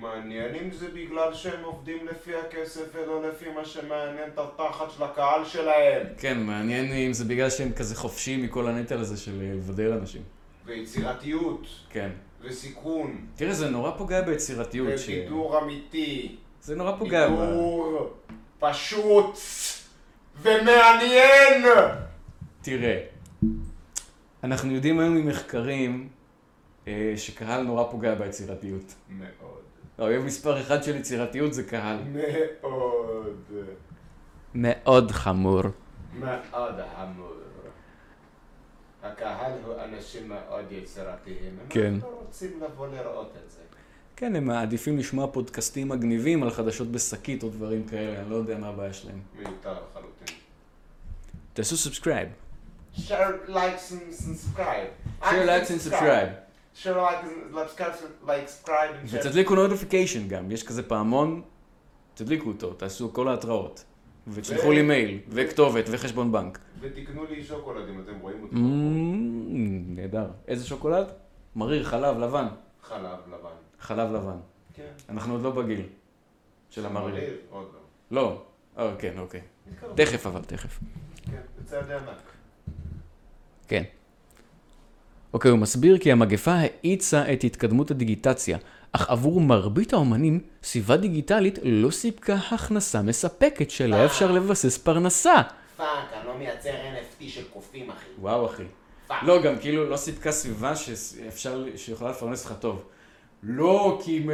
מעניין אם זה בגלל שהם עובדים לפי הכסף ולא לפי מה שמעניין את התחת של הקהל שלהם. כן, מעניין אם זה בגלל שהם כזה חופשיים מכל הנטל הזה של לבדר אנשים. ויצירתיות, כן. וסיכון, תראה, זה נורא פוגע ביצירתיות. ש- ובידור אמיתי, זה נורא פוגע. בידור פשוט ומעניין! תראה, אנחנו יודעים היום ממחקרים אה, שקהל נורא פוגע ביצירתיות. מאוד. האויב מספר אחד של יצירתיות זה קהל. מאוד. מאוד חמור. מאוד חמור. הקהל הוא אנשים מאוד יצירתיים. כן. הם לא רוצים לבוא לראות את זה. כן, הם מעדיפים לשמוע פודקאסטים מגניבים על חדשות בשקית או דברים כאלה, אני לא יודע מה הבעיה שלהם. מיותר לחלוטין. תעשו subscribe. share, like, and subscribe. share, like and subscribe. share, like, and subscribe, like, subscribe, and share. ותדליקו notification גם, יש כזה פעמון, תדליקו אותו, תעשו כל ההתראות. ותשלחו לי מייל, וכתובת, וחשבון בנק. ותקנו לי שוקולד אם אתם רואים אותי. Mm, נהדר. איזה שוקולד? מריר, חלב, לבן. חלב לבן. חלב לבן. כן. אנחנו עוד לא בגיל של המריר. עוד לא. לא. אה, כן, אוקיי. תכף אבל, תכף. כן, בצעדי ענק. כן. אוקיי, הוא מסביר כי המגפה האיצה את התקדמות הדיגיטציה, אך עבור מרבית האומנים, סביבה דיגיטלית לא סיפקה הכנסה מספקת שלה אפשר לבסס פרנסה. fuck, אני לא מייצר NFT של קופים, אחי. וואו, אחי. fuck. לא, גם כאילו לא סיפקה סביבה שאפשר, שיכולה לפרנס לך טוב. לא כי,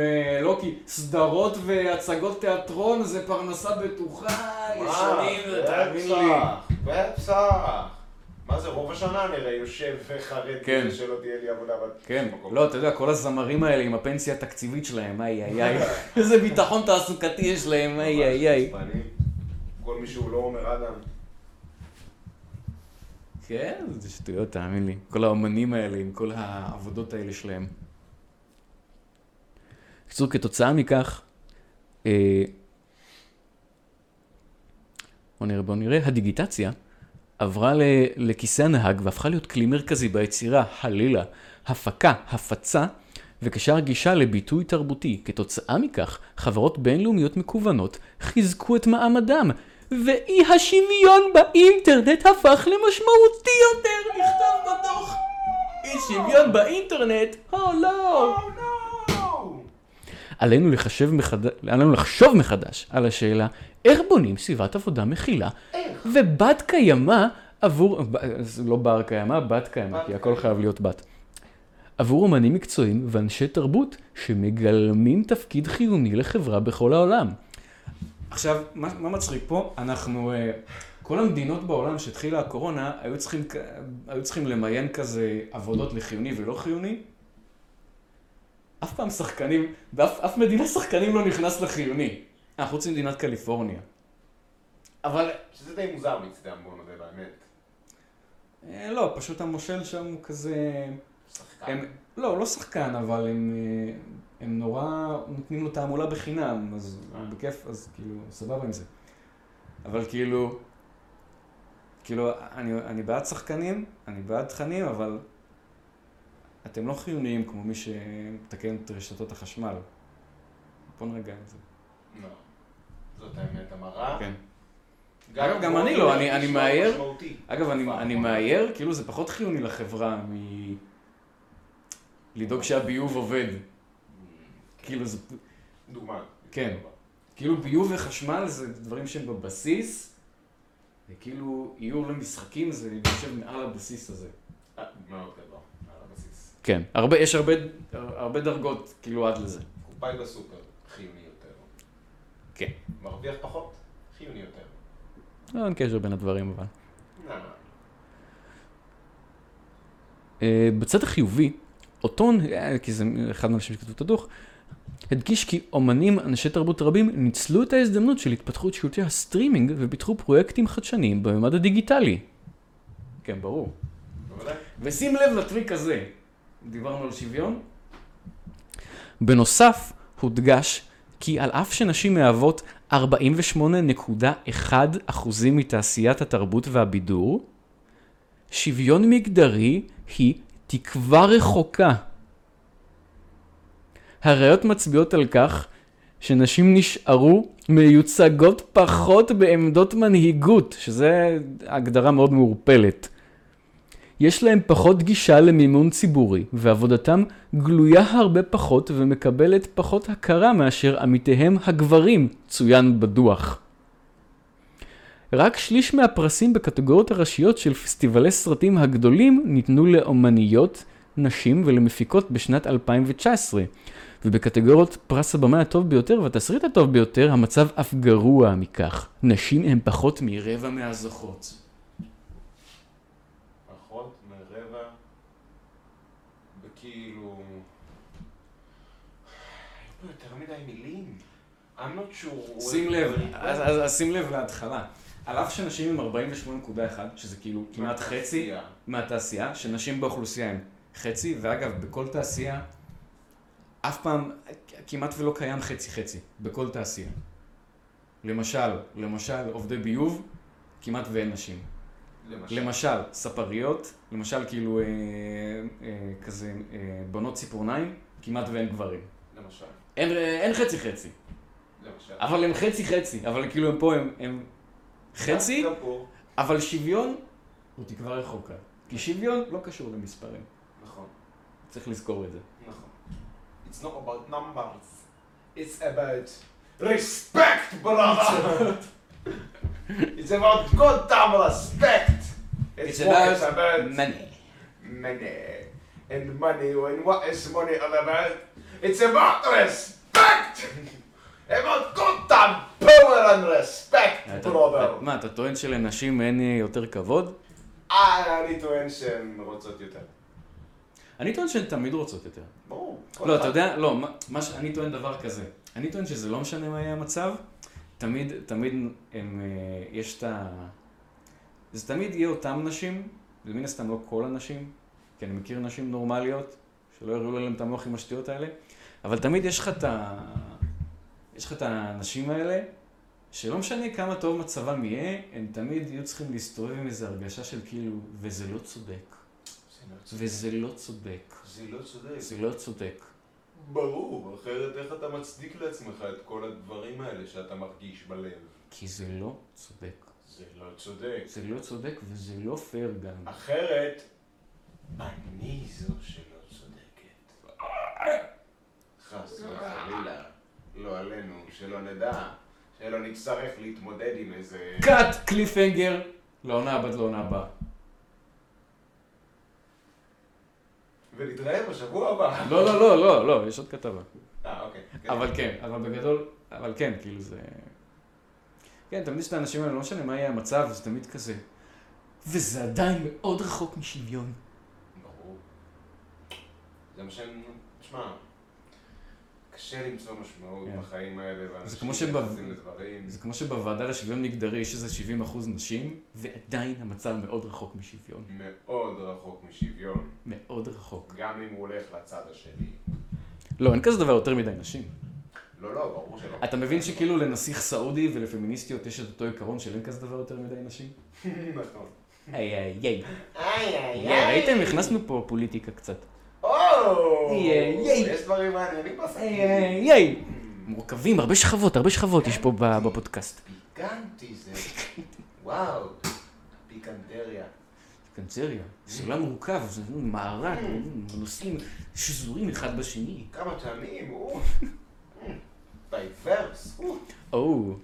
לא כי סדרות והצגות תיאטרון זה פרנסה בטוחה, ישנים, תאמין לי. בטח, בטח. מה זה, רוב השנה נראה יושב וחרד כן. כדי שלא תהיה לי עבודה. כן. לא, אתה יודע, כל הזמרים האלה עם הפנסיה התקציבית שלהם, איי איי איי, איזה ביטחון תעסוקתי יש להם, איי איי איי. כל מי שהוא לא עומר אדם. כן, זה שטויות, תאמין לי. כל האומנים האלה עם כל העבודות האלה שלהם. בקיצור, כתוצאה מכך, אה, בוא נראה, בוא נראה, הדיגיטציה עברה לכיסא הנהג והפכה להיות כלי מרכזי ביצירה, חלילה, הפקה, הפצה וקשר גישה לביטוי תרבותי. כתוצאה מכך, חברות בינלאומיות מקוונות חיזקו את מעמדם, ואי השוויון באינטרנט הפך למשמעותי יותר, נכתב בדוח. אי שוויון באינטרנט, או לא. עלינו, לחשב מחד... עלינו לחשוב מחדש על השאלה איך בונים סביבת עבודה מכילה ובת קיימא עבור, לא בר קיימא, בת קיימא, כי הכל. חייב להיות בת. עבור אומנים מקצועיים ואנשי תרבות שמגלמים תפקיד חיוני לחברה בכל העולם. עכשיו, מה, מה מצחיק פה? אנחנו, אה, כל המדינות בעולם שהתחילה הקורונה, היו צריכים, היו צריכים למיין כזה עבודות לחיוני ולא חיוני. אף פעם שחקנים, באף אף מדינה שחקנים לא נכנס לחיוני. אה, חוץ ממדינת קליפורניה. אבל, שזה די מוזר מצדם, בוא נודה באמת. אה, לא, פשוט המושל שם הוא כזה... שחקן. הם, לא, הוא לא שחקן, אבל הם, אה, הם נורא נותנים לו תעמולה בחינם, אז הוא בכיף, אז כאילו, סבבה עם זה. אבל כאילו, כאילו, אני, אני בעד שחקנים, אני בעד תכנים, אבל אתם לא חיוניים כמו מי שמתקן את רשתות החשמל. בוא נרגע עם זה. לא. זאת האמת המרה. כן. אגב, גם אני לא, אני- מאייר. אגב, אני. מאייר, כאילו זה פחות חיוני לחברה מ... לדאוג שהביוב עובד. כאילו זה... דוגמה. כן. כאילו ביוב וחשמל זה דברים שהם בבסיס, וכאילו איור למשחקים זה יושב מעל הבסיס הזה. אה, מאוד גדול. כן. הרבה, יש הרבה, הרבה דרגות כאילו עד לזה. קופאי בסופר, חיוני יותר. כן. מרוויח פחות, חיוני יותר. לא, אין קשר בין הדברים אבל. לא, לא. אה, בצד החיובי, אוטון, אה, כי זה אחד מהאנשים שכתבו את הדוח, הדגיש כי אומנים, אנשי תרבות רבים, ניצלו את ההזדמנות של התפתחות שירותי הסטרימינג ופיתחו פרויקטים חדשניים בממד הדיגיטלי. כן, ברור. ושים לב לטריק הזה. דיברנו על שוויון? בנוסף, הודגש כי על אף שנשים מהוות 48.1% מתעשיית התרבות והבידור, שוויון מגדרי היא תקווה רחוקה. הראיות מצביעות על כך שנשים נשארו מיוצגות פחות בעמדות מנהיגות, שזה הגדרה מאוד מעורפלת. יש להם פחות גישה למימון ציבורי, ועבודתם גלויה הרבה פחות ומקבלת פחות הכרה מאשר עמיתיהם הגברים, צוין בדוח. רק שליש מהפרסים בקטגוריות הראשיות של פסטיבלי סרטים הגדולים ניתנו לאומניות, נשים ולמפיקות בשנת 2019, ובקטגוריות פרס הבמאי הטוב ביותר והתסריט הטוב ביותר, המצב אף גרוע מכך. נשים הן פחות מרבע מהזוכות. פחות מרבע כאילו... היו פה יותר מדי מילים. I'm not sure. שים לב, אז, שים לב להתחלה. על אף שנשים הם 48.1, שזה כאילו כמעט חצי מהתעשייה. שנשים באוכלוסייה הם חצי, ואגב, בכל תעשייה, אף פעם, כמעט ולא קיים חצי-חצי, בכל תעשייה. למשל, למשל, עובדי ביוב, כמעט ואין נשים. למשל. למשל, ספריות, למשל כאילו אה, אה, כזה אה, בונות ציפורניים, כמעט ואין גברים. למשל. אין, אה, אין חצי חצי, למשל. אבל הם חצי חצי, אבל כאילו הם פה הם, הם חצי. אבל שוויון הוא תקווה רחוקה. כי שוויון לא קשור למספרים, נכון. צריך לזכור את זה. נכון. It's not about numbers. It's about respect, brother. It's about good damn respect. It's what about it's about money. money. And money, and what is money all about? It's about respect. Power and respect, אתה- brother. מה, אתה טוען שלנשים אין אה, יותר כבוד? אה, אני טוען שהן רוצות יותר. אני טוען שהן תמיד רוצות יותר. ברור. לא. אתה יודע, לא, מה- מה ש... אני טוען דבר כזה. אני טוען שזה לא משנה מה יהיה המצב, תמיד, תמיד הם, אה, יש את ה... זה תמיד יהיה אותם נשים, זה מן הסתם לא כל הנשים, כי אני מכיר נשים נורמליות, שלא יראו להם את המוח עם השטויות האלה, אבל תמיד יש לך את ה... יש לך את האנשים האלה, שלא משנה כמה טוב מצבם יהיה, הם תמיד יהיו צריכים להסתובב עם איזו הרגשה של כאילו, וזה לא צודק, לא. וזה לא צודק, זה לא צודק. זה לא צודק. ברור, אחרת איך אתה מצדיק לעצמך את כל הדברים האלה שאתה מרגיש בלב? כי זה לא צודק. זה לא צודק. זה לא צודק וזה לא פייר גם. אחרת, אני זו שלא צודקת. חס וחלילה, לא עלינו, שלא נדע, שלא נצטרך להתמודד עם איזה... קאט קליפהנגר לעונה הבאה לעונה הבאה. ונתראה בשבוע הבא. לא, לא, לא, לא, לא, יש עוד כתבה. אה, אוקיי. אבל כן, אבל בגדול, אבל כן, כאילו זה... כן, תמיד יש את האנשים האלה, לא משנה מה יהיה המצב, זה תמיד כזה. וזה עדיין מאוד רחוק משוויון. ברור. זה מה שאני... תשמע, קשה למצוא משמעות כן. בחיים האלה, זה כמו ואנשים שבב- נכנסים לדברים. זה כמו שבוועדה לשוויון מגדרי יש איזה 70 אחוז נשים, ועדיין המצב מאוד רחוק משוויון. מאוד רחוק משוויון, מאוד רחוק. גם אם הוא הולך לצד השני. לא, אין כזה דבר יותר מדי נשים. לא, לא, ברור שלא. אתה מבין שכאילו לנסיך סעודי ולפמיניסטיות יש את אותו עיקרון של אין כזה דבר יותר מדי נשים? נכון. היי היי היי. איי, איי, יא, ראיתם? הכנסנו פה פוליטיקה קצת. או! איי, איי. יש דברים מעניינים בסכין. היי היי היי. מורכבים, הרבה שכבות, הרבה שכבות יש פה ב- בפודקאסט. פיקנטי זה. וואו. פיקנטריה. קנצריה, סולם מורכב, זה מארג, נושאים שזורים אחד בשני. כמה טעמים, או. דייברס. או. או,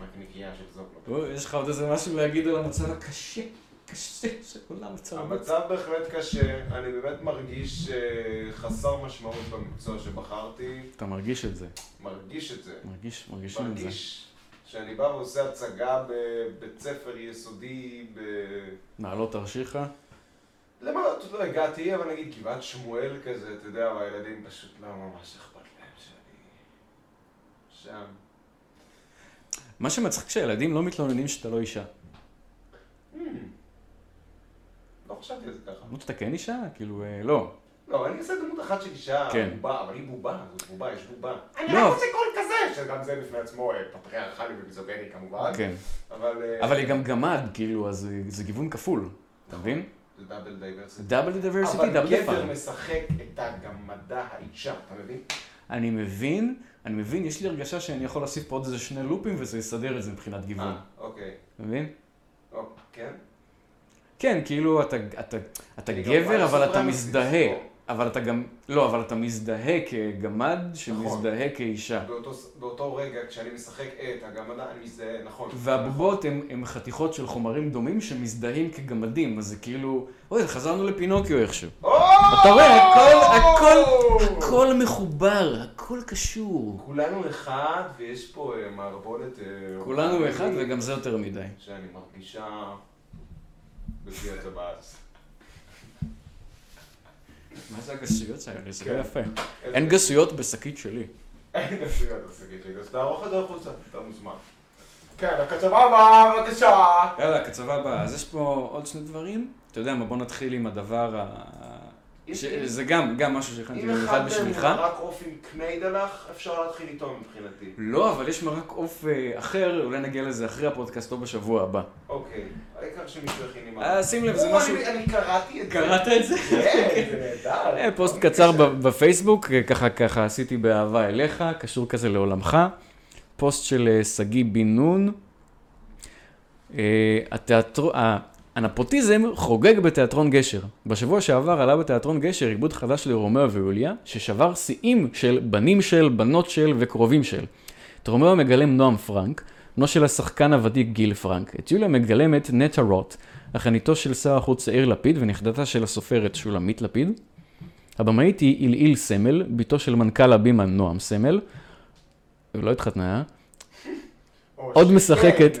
מקניקייה של זוקלו. או, יש לך עוד איזה משהו להגיד על המצב הקשה, קשה של עולם הצרבות? המצב בהחלט קשה, אני באמת מרגיש אה, חסר משמעות במקצוע שבחרתי, אתה מרגיש את זה, מרגיש את זה. מרגיש, מרגישים את זה. מרגיש שאני בא ועושה הצגה בבית ספר יסודי ב... נעלות תרשיחא? למה עוד לא הגעתי, אבל נגיד גבעת שמואל כזה, אתה יודע, והילדים פשוט לא ממש אכפת להם שאני... שם. מה שמצחיק שהילדים לא מתלוננים שאתה לא אישה. לא חשבתי על זה ככה. נו, אתה כן אישה? כאילו, אה, לא. לא, אני עושה דמות אחת של אישה, כן. בובה, אבל היא בובה, זאת בובה, יש בובה. אני לא. רק עושה קול כזה, שגם זה בפני עצמו אה, פטריארכלי ומיזוגני כמובן. כן. אבל... אה, אבל היא גם גמד, כאילו, אז זה- גיוון כפול. אתה מבין? זה double diversity. double diversity, אבל double גבר דפאר. משחק את הגמדה האישה, אתה מבין? אני מבין, אני מבין, יש לי הרגשה שאני יכול להוסיף פה עוד איזה שני לופים וזה יסדר את זה מבחינת גיוון. אה, אוקיי. אתה מבין? או, כן? כן, כאילו, אתה, אתה, אתה גם גבר, אבל אתה מזדהה. לא. אבל אתה גם, לא, אבל אתה מזדהה כגמד נכון. שמזדהה כאישה. באותו, באותו רגע, כשאני משחק את הגמדה, אני מזדהה, נכון. והבובות הם, הם חתיכות של חומרים דומים שמזדהים כגמדים, אז זה כאילו, אוי, חזרנו לפינוקיו איכשהו. אתה רואה, הכל, הכל, הכל מחובר, הכל קשור. כולנו אחד, ויש פה אה, מערבולת... אה, כולנו אחד וגם זה יותר מדי. שאני מרגישה בגבי הטבעת. מה זה הגסויות האלה? זה לא כן. יפה. אין גסויות בשקית שלי. אין גסויות בשקית שלי, אז תערוך את זה החוצה, אתה מוזמן. כן, הכתבה הבאה, בבקשה. יאללה, כתבה הבאה. אז יש פה עוד שני דברים. אתה יודע מה, בוא נתחיל עם הדבר ה... זה גם, גם משהו שהכנתי אם אחד במיוחד מהם הוא בשבילך. מרק עוף עם קניידלח, אפשר להתחיל איתו מבחינתי. לא, אבל יש מרק עוף אה, אחר, אולי נגיע לזה אחרי הפודקאסט או בשבוע הבא. אוקיי, שמישהו הכין לי אה, שים לב, זה משהו... אני- קראתי את זה. קראת את זה? כן, זה נהדר. אה, פוסט קצר בפייסבוק, אה, ככה ככה עשיתי באהבה אליך, קשור כזה לעולמך. פוסט של שגיא בן נון. הנפוטיזם חוגג בתיאטרון גשר. בשבוע שעבר עלה בתיאטרון גשר עיבוד חדש לרומאו ויוליה, ששבר שיאים של בנים של, בנות של וקרובים של. את רומאו מגלם נועם פרנק, בנו של השחקן הוותיק גיל פרנק. את יוליה מגלמת נטע רוט, אחייניתו של שר החוץ יאיר לפיד ונכדתה של הסופרת שולמית לפיד. הבמאית היא עילעיל סמל, בתו של מנכ"ל הבימה נועם סמל. היא לא התחתנה, אה? עוד. משחקת.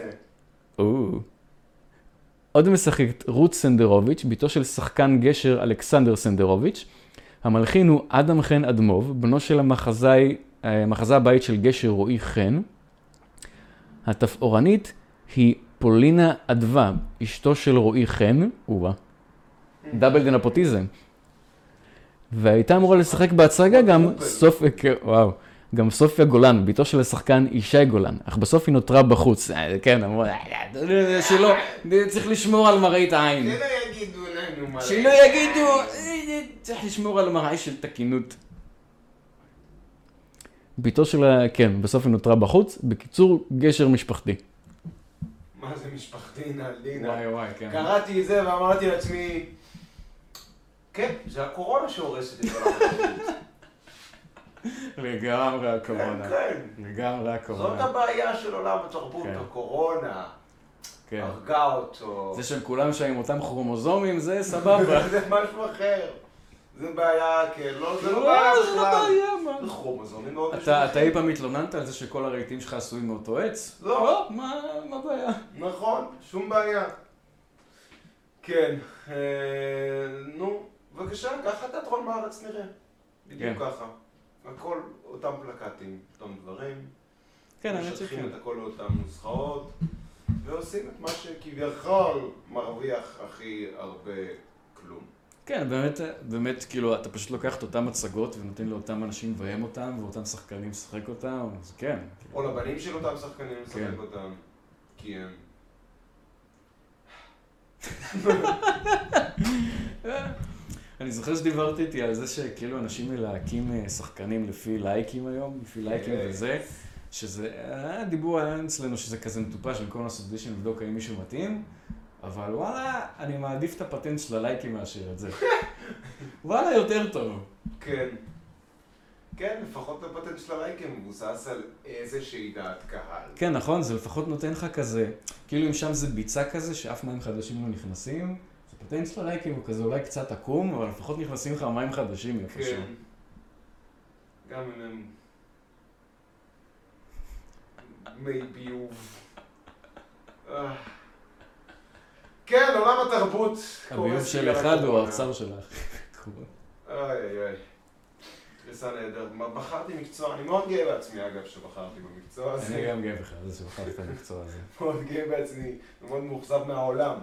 עוד משחקת רות סנדרוביץ', בתו של שחקן גשר אלכסנדר סנדרוביץ'. המלחין הוא אדם חן אדמוב, בנו של המחזאי, אה, מחזה הבית של גשר רועי חן. התפאורנית היא פולינה אדווה, אשתו של רועי חן, או דאבל דנפוטיזם. והייתה אמורה לשחק בהצגה גם. סופיה, וואו, גם סופיה גולן, בתו של השחקן ישי גולן, אך בסוף היא נותרה בחוץ. אה, כן, אמרו, "אה, אה, שלא, צריך לשמור על מראית העין. שלא יגידו לנו מה... שלא יגידו, "אה, אה, צריך לשמור על מראה של תקינות. בתו של ה... כן, בסוף היא נותרה בחוץ. בקיצור, גשר משפחתי. מה זה משפחתי נעלינה? וואי, כן. קראתי את זה ואמרתי לעצמי, כן, זה הקורונה שהורסת את עולם התרבות. לגמרי כן, הקורונה. כן. לגמרי זאת הקורונה. הבעיה של עולם התרבות, כן. הקורונה. כן. הרגה אותו. זה שהם כולם שם עם אותם כרומוזומים, זה סבבה. זה משהו אחר. זה בעיה, כן, לא, זה לא לא, בעיה זה לא בכלל. בעיה, מה? זה כרומוזומים מאוד אתה אתה אי פעם התלוננת על זה שכל הרהיטים שלך עשויים מאותו עץ? לא. מה מה הבעיה? נכון, שום בעיה. כן, אה, נו, בבקשה, ככה תיאטרון בארץ נראה. בדיוק כן. ככה. הכל אותם פלקטים, אותם דברים. כן, האמת משטחים שכן. את הכל לאותן נוסחאות, ועושים את מה שכביכול מרוויח הכי הרבה. כן, באמת, באמת, כאילו, אתה פשוט לוקח את אותן מצגות ונותן לאותם אנשים לביים אותם, ואותם שחקנים לשחק אותם, אז כן. או לבנים של אותם שחקנים לשחק כן. אותם, כי הם... אני זוכר שדיברתי איתי על זה שכאילו אנשים מלהקים אה, שחקנים לפי לייקים היום, לפי לייקים. וזה, שזה, היה דיבור היה אצלנו שזה כזה מטופש במקום לעשות דישן לבדוק האם מישהו מתאים, אבל וואלה, אני מעדיף את הפטנט של הלייקים מאשר את זה. וואלה, יותר טוב. כן. כן, לפחות הפטנט של הלייקים מבוסס על איזושהי דעת קהל. כן, נכון, זה לפחות נותן לך כזה, כאילו אם שם זה ביצה כזה, שאף מים חדשים לא נכנסים, זה פטנט של הלייקים הוא כזה אולי קצת עקום, אבל לפחות נכנסים לך מים חדשים איפשהו. כן. גם אם הם... מי ביוב. כן, עולם התרבות. הביוב של אחד הוא. האוצר שלך. אוי אוי אוי. קריסה נהדר. בחרתי מקצוע, אני מאוד גאה בעצמי אגב שבחרתי במקצוע הזה. אני גם גאה בך על זה שבחרת את המקצוע הזה. מאוד גאה בעצמי, ומאוד מאוכזב מהעולם.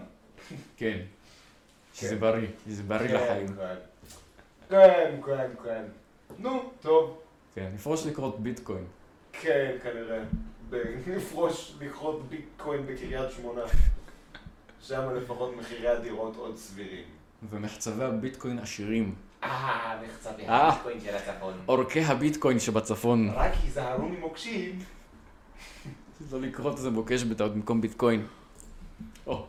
כן. שזה כן. בריא, שזה בריא לחיים. כן, כן, כן, כן. נו, טוב. כן, נפרוש לקרות ביטקוין. כן, כנראה. נפרוש לכרות ביטקוין בקריית שמונה. שם לפחות מחירי הדירות עוד סבירים. ומחצבי הביטקוין עשירים. אה, מחצבי אה. הביטקוין של הצפון. אורכי הביטקוין שבצפון. רק היזהרו ממוקשים. לא לקרות איזה מוקש בטעות במקום ביטקוין. או.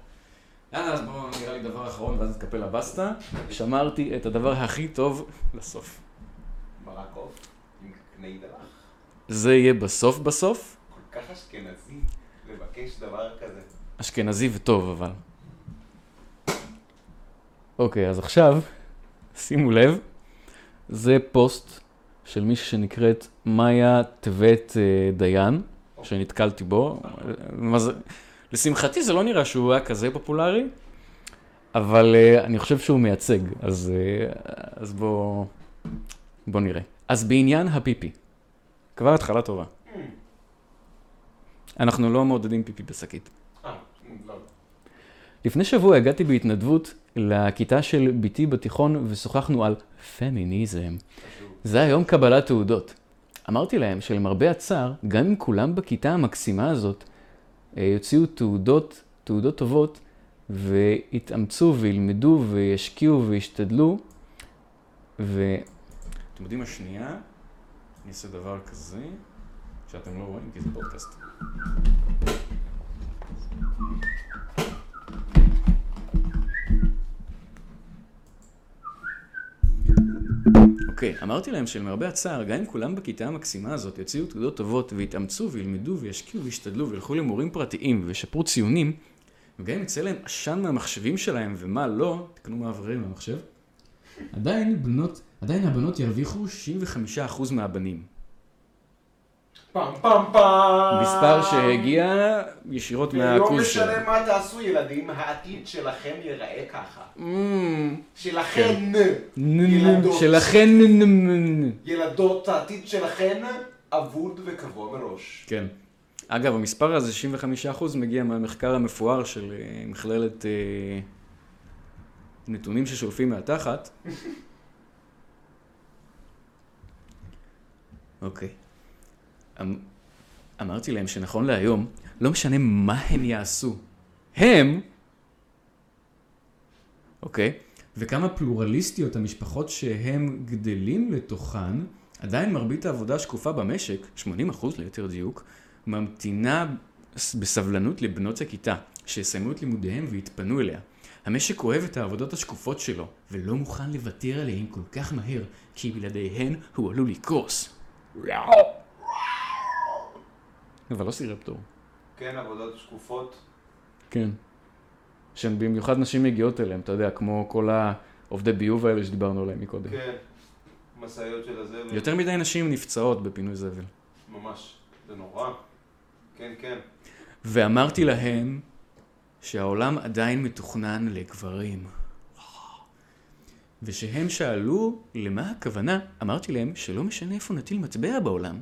יאללה, אז בואו נראה לי דבר אחרון ואז נתקפל לבסטה. שמרתי את הדבר הכי טוב לסוף. עוף עם קני דלח. זה יהיה בסוף בסוף. כל כך אשכנזי לבקש דבר כזה. אשכנזי וטוב אבל. אוקיי, אז עכשיו, שימו לב, זה פוסט של מישהי שנקראת מאיה טבת אה, דיין, שנתקלתי בו. לשמחתי זה לא נראה שהוא היה כזה פופולרי. אבל uh, אני חושב שהוא מייצג, אז, uh, אז בוא, בוא נראה. אז בעניין הפיפי, כבר התחלה טובה. אנחנו לא מעודדים פיפי בשקית. לפני שבוע הגעתי בהתנדבות לכיתה של בתי בתיכון ושוחחנו על פמיניזם. זה היום קבלת תעודות. אמרתי להם שלמרבה הצער, גם אם כולם בכיתה המקסימה הזאת אה, יוציאו תעודות, תעודות טובות, ויתאמצו וילמדו וישקיעו וישתדלו, ו... אתם יודעים מה שנייה? אני אעשה דבר כזה, שאתם לא רואים כי זה פודקאסט. אוקיי, okay, אמרתי להם שלמרבה הצער, גם אם כולם בכיתה המקסימה הזאת יוציאו תעודות טובות ויתאמצו וילמדו וישקיעו וישתדלו וילכו למורים פרטיים וישפרו ציונים, וגם אם יצא להם עשן מהמחשבים שלהם ומה לא, תקנו מעברים מהמחשב, עדיין, בנות, עדיין הבנות ירוויחו 65% מהבנים. פעם פעם פעם. מספר שהגיע ישירות מהקורס לא. משנה מה תעשו ילדים, העתיד שלכם ייראה ככה. Mm, שלכן, ן- נ- ילדות. שלכן, ילדות, העתיד שלכן אבוד וקבוע מראש. כן. אגב, המספר הזה, 65% מגיע מהמחקר המפואר של אה, מכללת אה, נתונים ששולפים מהתחת. אוקיי. אמ- אמרתי להם שנכון להיום, לא משנה מה הם יעשו, הם, אוקיי, וכמה פלורליסטיות המשפחות שהם גדלים לתוכן, עדיין מרבית העבודה השקופה במשק, 80% ליתר דיוק, ממתינה בסבלנות לבנות הכיתה, שיסיימו את לימודיהם ויתפנו אליה. המשק אוהב את העבודות השקופות שלו, ולא מוכן לוותר עליהן כל כך מהר, כי בלעדיהן הוא עלול לקרוס. אבל לא סירפטור. כן, עבודות שקופות. כן. שהן במיוחד נשים מגיעות אליהם, אתה יודע, כמו כל העובדי ביוב האלה שדיברנו עליהם מקודם. כן. משאיות של הזבל. יותר מדי נשים נפצעות בפינוי זבל. ממש. זה נורא. כן, כן. ואמרתי להם שהעולם עדיין מתוכנן לגברים. ושהם שאלו למה הכוונה, אמרתי להם שלא משנה איפה נטיל מטבע בעולם,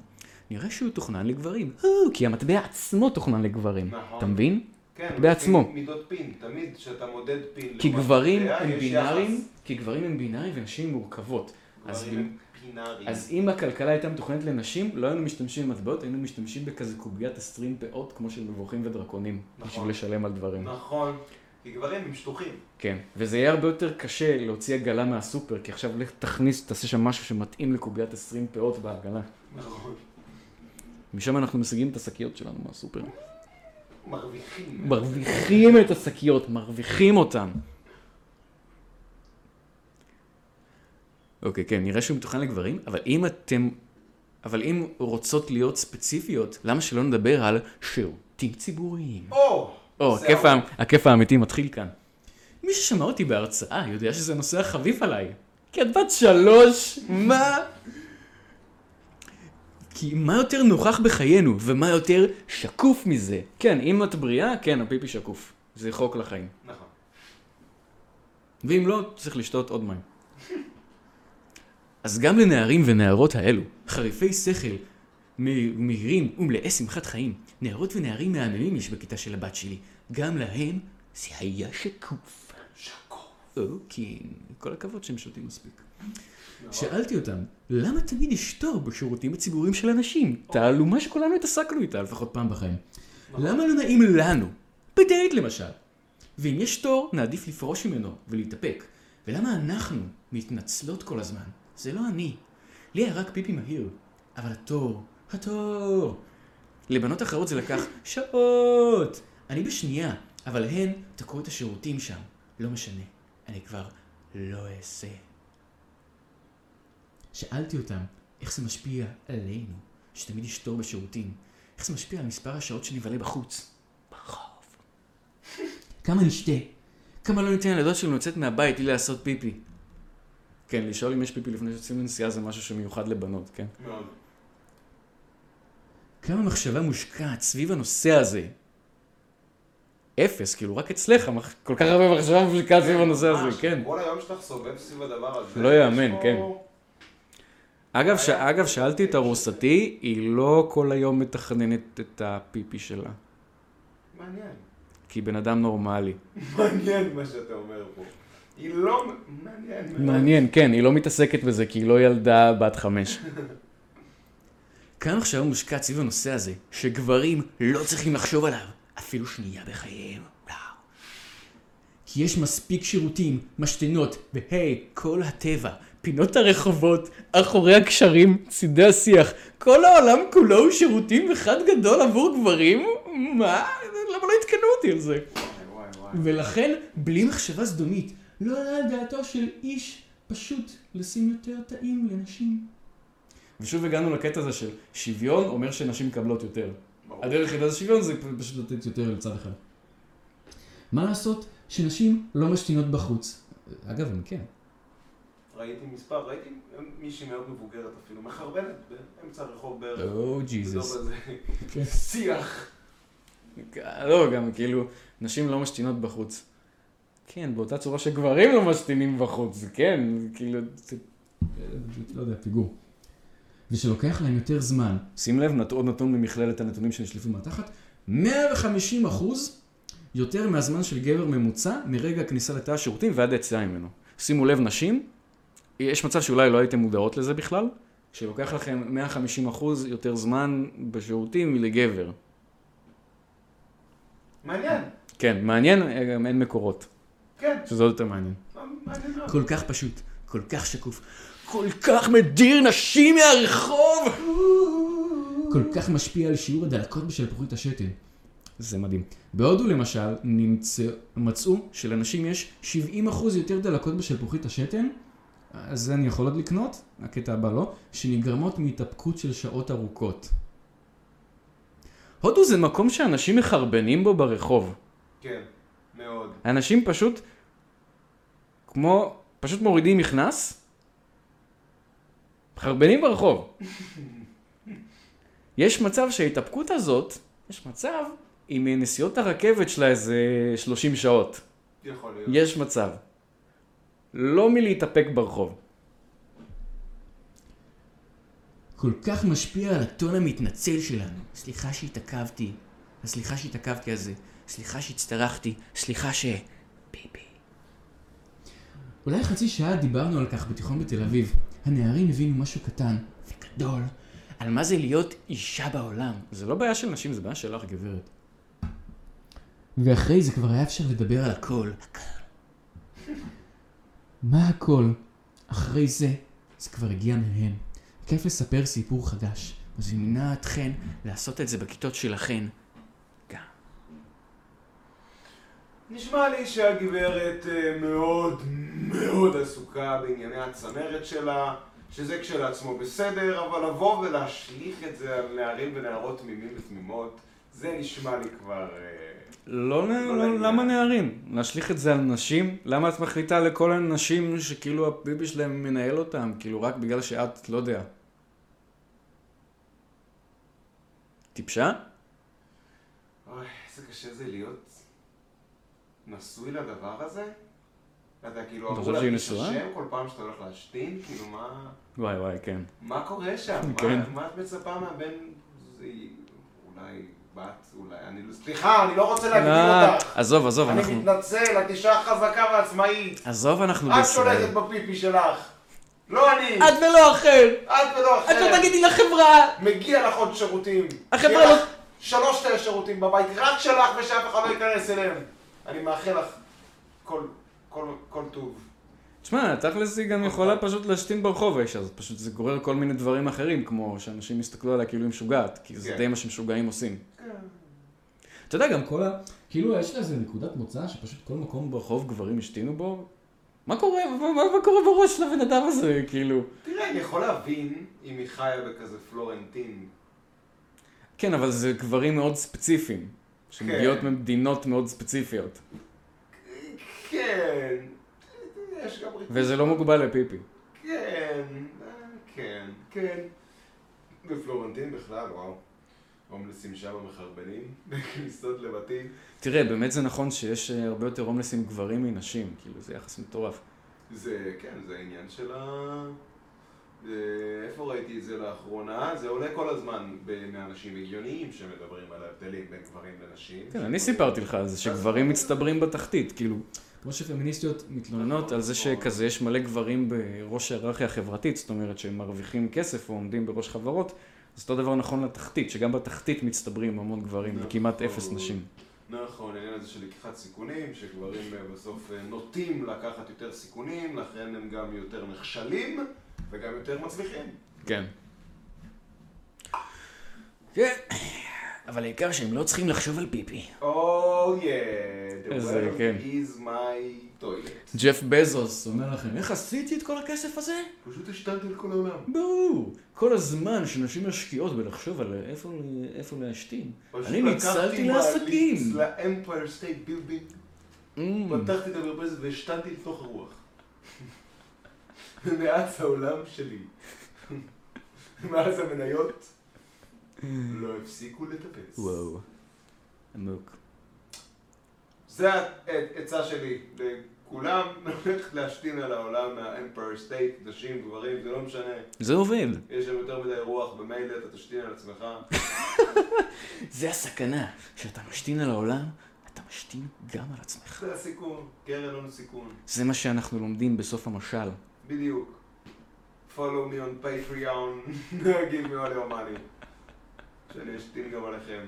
נראה שהוא תוכנן לגברים. כי המטבע עצמו תוכנן לגברים. נכון. אתה מבין? כן, בעצמו. מידות פין. תמיד כשאתה מודד פין. כי גברים מטבע, הם בינאריים. כי גברים הם בינאריים ונשים מורכבות. גברים הם פינאריים. אז אם הכלכלה הייתה מתוכננת לנשים, לא היינו משתמשים במטבעות, היינו משתמשים בכזה קוביית 20 פאות, כמו של מבוכים ודרקונים, נכון. בשביל לשלם על דברים. נכון. כי גברים הם שטוחים. כן, וזה יהיה הרבה יותר קשה להוציא עגלה מהסופר, כי עכשיו לך תכניס, תעשה שם משהו שמתאים לקוביית 20 פאות בעגלה. נכון. משם אנחנו משיגים את השקיות שלנו מהסופר. מרוויחים. מרוויחים את השקיות, מרוויחים אותן. אוקיי, כן, נראה שהוא מתוכן לגברים, אבל אם אתם... אבל אם רוצות להיות ספציפיות, למה שלא נדבר על שירותים ציבוריים? או! או. הכיף האמיתי מתחיל כאן. מי ששמע אותי בהרצאה יודע שזה נושא החביב עליי. כי את בת שלוש, מה? כי מה יותר נוכח בחיינו, ומה יותר שקוף מזה? כן, אם את בריאה, כן, הפיפי שקוף. זה חוק לחיים. נכון. ואם לא, צריך לשתות עוד מים. אז גם לנערים ונערות האלו, חריפי שכל, מהירים ומלאי שמחת חיים, נערות ונערים מהממים יש בכיתה של הבת שלי, גם להם זה היה שקוף. שקוף. אוקיי, כל הכבוד שהם שותים מספיק. שאלתי אותם, למה תמיד יש תור בשירותים הציבוריים של אנשים? תעלומה שכולנו התעסקנו איתה לפחות פעם בחיים. למה לא נעים לנו? בדייט למשל. ואם יש תור, נעדיף לפרוש ממנו ולהתאפק. ולמה אנחנו מתנצלות כל הזמן? זה לא אני. לי היה רק פיפי מהיר. אבל התור, התור. לבנות אחרות זה לקח שעות. אני בשנייה, אבל הן תקעו את השירותים שם. לא משנה, אני כבר לא אעשה. שאלתי אותם, איך זה משפיע עלינו, שתמיד יש תור בשירותים? איך זה משפיע על מספר השעות שנבלה בחוץ? ברחוב. כמה נשתה? כמה לא ניתן לילדות שלנו לצאת מהבית בלי לעשות פיפי? כן, לשאול אם יש פיפי לפני שיוצאים לנסיעה זה משהו שמיוחד לבנות, כן? מאוד. כמה מחשבה מושקעת סביב הנושא הזה. אפס, כאילו, רק אצלך, כל כך הרבה מחשבה מפליקה סביב הנושא הזה, כן. כל היום שלך סובב סביב הדבר הזה. לא יאמן, כן. אגב, ש... אגב, שאלתי את ארוסתי, היא לא כל היום מתכננת את הפיפי שלה. מעניין. כי היא בן אדם נורמלי. מעניין מה שאתה אומר פה. היא לא... מעניין. מעניין, כן, היא לא מתעסקת בזה, כי היא לא ילדה בת חמש. כמה מחשבה מושקעת סביב הנושא הזה, שגברים לא צריכים לחשוב עליו, אפילו שנייה בחייהם. כי יש מספיק שירותים, משתנות, והי, כל הטבע, פינות הרחובות, אחורי הקשרים, צידי השיח, כל העולם כולו הוא שירותים אחד גדול עבור גברים? מה? למה לא עדכנו אותי על זה? ולכן, בלי מחשבה זדונית, לא עלה על דעתו של איש פשוט לשים יותר טעים לנשים. ושוב הגענו לקטע הזה של שוויון אומר שנשים מקבלות יותר. הדרך היחידה לשוויון זה פשוט לתת יותר לצד אחד. מה לעשות שנשים לא משתינות בחוץ? אגב, הם כן. ראיתי מספר, ראיתי מישהי מאוד מבוגרת אפילו, מחרבנת באמצע הרחוב בערך. או בדור ג'יזוס. כן. שיח. לא, גם כאילו, נשים לא משתינות בחוץ. כן, באותה צורה שגברים לא משתינים בחוץ, כן, כאילו, זה, לא יודע, פיגור. ושלוקח להם יותר זמן. שים לב, נת- עוד נתון ממכללת הנתונים שנשלפו מהתחת, 150 אחוז יותר מהזמן של גבר ממוצע מרגע הכניסה לתא השירותים ועד היציאה ממנו. שימו לב, נשים, יש מצב שאולי לא הייתם מודעות לזה בכלל, שלוקח לכם 150 אחוז יותר זמן בשירותים מלגבר. מעניין. כן, מעניין, גם אין מקורות, כן. שזה עוד יותר מעניין. כל כך פשוט, כל כך שקוף, כל כך מדיר נשים מהרחוב! כל כך משפיע על שיעור הדלקות בשלפוחית השתן. זה מדהים. בהודו למשל, נמצא, מצאו שלנשים יש 70% יותר דלקות בשלפוחית השתן, אז זה אני יכול עוד לקנות, הקטע הבא לא, שנגרמות מהתאפקות של שעות ארוכות. הודו זה מקום שאנשים מחרבנים בו ברחוב. כן, מאוד. אנשים פשוט, כמו, פשוט מורידים מכנס, מחרבנים ברחוב. יש מצב שההתאפקות הזאת, יש מצב, עם נסיעות הרכבת שלה איזה 30 שעות. יכול להיות. יש מצב. לא מלהתאפק ברחוב. כל כך משפיע על הטון המתנצל שלנו. סליחה שהתעכבתי. סליחה שהתעכבתי על זה. סליחה שהצטרחתי. סליחה ש... ביבי. אולי חצי שעה דיברנו על כך בתיכון בתל אביב. הנערים הבינו משהו קטן וגדול על מה זה להיות אישה בעולם. זה לא בעיה של נשים, זה בעיה שלך, גברת. ואחרי זה כבר היה אפשר לדבר על הכל. מה הכל? אחרי זה, זה כבר הגיע מהם. כיף לספר סיפור חדש. מזמינה אתכן לעשות את זה בכיתות שלכן. גם. נשמע לי שהגברת אה, מאוד מאוד עסוקה בענייני הצמרת שלה, שזה כשלעצמו בסדר, אבל לבוא ולהשליך את זה על נערים ונערות תמימים ותמימות, זה נשמע לי כבר... לא, לא לא, לעניין. למה נערים? להשליך את זה על נשים? למה את מחליטה לכל הנשים שכאילו הביבי שלהם מנהל אותם? כאילו רק בגלל שאת, לא יודע. טיפשה? אוי, איזה קשה זה להיות נשוי לדבר הזה. אתה כאילו, אתה אמרו חושב לה שהיא להיששם נשואה? כל פעם שאתה הולך להשתין, כאילו, מה... וואי וואי, כן. מה קורה שם? כן. מה, מה את מצפה מהבן? זה אולי בת, אולי... אני... סליחה, אני לא רוצה להגדיר אה, אותך. עזוב, עזוב, אני אנחנו... מתנצל, את אישה חזקה ועצמאית. עזוב, אנחנו את בישראל. שולטת בפיפי שלך. לא אני. את ולא אחר! את ולא אחר. את לא תגידי לחברה! מגיע לך עוד שירותים. החברה לא- שלוש תאי שירותים בבית, רק שלך ושאף אחד לא ייכנס אליהם. אני מאחל לך כל, כל, כל טוב. תשמע, תכלס היא גם יכולה פשוט להשתין ברחוב האישה הזאת, פשוט זה גורר כל מיני דברים אחרים, כמו שאנשים יסתכלו עליה כאילו היא משוגעת, כי זה כן. די מה שמשוגעים עושים. אתה יודע, גם כל ה... כאילו, יש לה איזה נקודת מוצא שפשוט כל מקום ברחוב גברים השתינו בו? מה קורה, מה, מה, מה קורה בראש של הבן אדם הזה, כאילו? תראה, אני יכול להבין אם היא חיה בכזה פלורנטין. כן, אבל זה גברים מאוד ספציפיים, שמגיעות כן. ממדינות מאוד ספציפיות, כן. יש גם ריכוז. וזה לא מוגבל לפיפי. כן, כן, כן. בפלורנטין בכלל, וואו. הומלסים שם מחרבנים בכניסות לבתים. תראה, באמת זה נכון שיש אה, הרבה יותר הומלסים גברים מנשים, כאילו זה יחס מטורף. זה, כן, זה העניין של ה... אה, איפה ראיתי את זה לאחרונה? זה עולה כל הזמן בין האנשים הגיוניים שמדברים על ההבדלים בין גברים לנשים. כן, אני סיפרתי לך על זה שגברים מצטברים בתחתית, כאילו, כמו שפמיניסטיות מתלוננות על זה שכזה יש מלא גברים בראש ההיררכיה החברתית, זאת אומרת שהם מרוויחים כסף או עומדים בראש חברות, אז אותו דבר נכון לתחתית, שגם בתחתית מצטברים המון גברים וכמעט אפס נשים. נכון, העניין הזה של לקיחת סיכונים, שגברים אה, בסוף אה, נוטים לקחת יותר סיכונים, לכן הם גם יותר נכשלים וגם יותר מצליחים. כן. כן, אבל העיקר שהם לא צריכים לחשוב על פיפי. Oh yeah, the איזה, world כן. is my toilet. ג'ף בזוס אומר לכם, איך עשיתי את כל הכסף הזה? פשוט השתנתי על כל העולם. ברור, כל הזמן שנשים משקיעות בלחשוב על איפה, איפה להשתין, אני ניצלתי לעסקים. לאמפייר סטייט Mm. פתחתי את המרפסת והשתנתי לתוך הרוח. ומאז העולם שלי, מאז המניות, לא הפסיקו לטפס. וואו, עמוק. זה העצה שלי לכולם, ללכת להשתין על העולם מהאמפייר סטייט, נשים, גברים, זה לא משנה. זה עובד. יש שם יותר מדי רוח, במילא אתה תשתין על עצמך. זה הסכנה, כשאתה משתין על העולם, אתה משתין גם על עצמך. זה הסיכון, קרן הון סיכון. זה מה שאנחנו לומדים בסוף המשל. בדיוק. follow me on Patreon, give me all your money. שאני אשתין גם עליכם.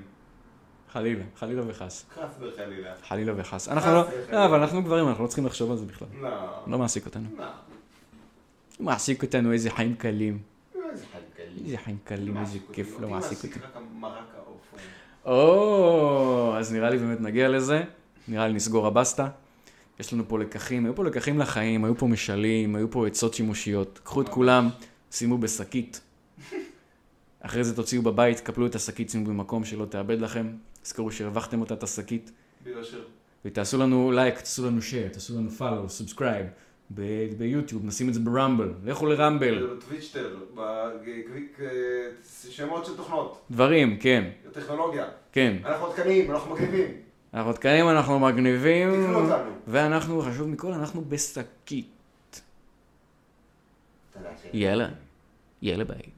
חלילה, חלילה וחס. חס וחלילה. חלילה וחס. אנחנו לא. לא, אבל אנחנו גברים, אנחנו לא צריכים לחשוב על זה בכלל. לא. לא מעסיק אותנו. לא. מעסיק אותנו איזה חיים קלים. איזה חיים קלים. איזה חיים קלים, איזה כיף, לא מעסיק אותי. או, אז נראה לי באמת נגיע לזה. נראה לי נסגור הבסטה. יש לנו פה לקחים, היו פה לקחים לחיים, היו פה משלים, היו פה עצות שימושיות. קחו את כולם, שימו בשקית. אחרי זה תוציאו בבית, קפלו את השקית, שימו במקום שלא תאבד לכם. תזכרו שהרווחתם אותה את השקית. ותעשו לנו לייק, תעשו לנו share, תעשו לנו follow, subscribe. ביוטיוב, נשים את זה ברמבל. לכו לרמבל. בטוויצ'טר, בשמות של תוכנות, דברים, כן, טכנולוגיה. כן. אנחנו עדכניים, אנחנו מגניבים. אנחנו תקנים, אנחנו מגניבים. תקנו אותנו. ואנחנו, חשוב מכל, אנחנו בשקית. יאללה, יאללה ביי.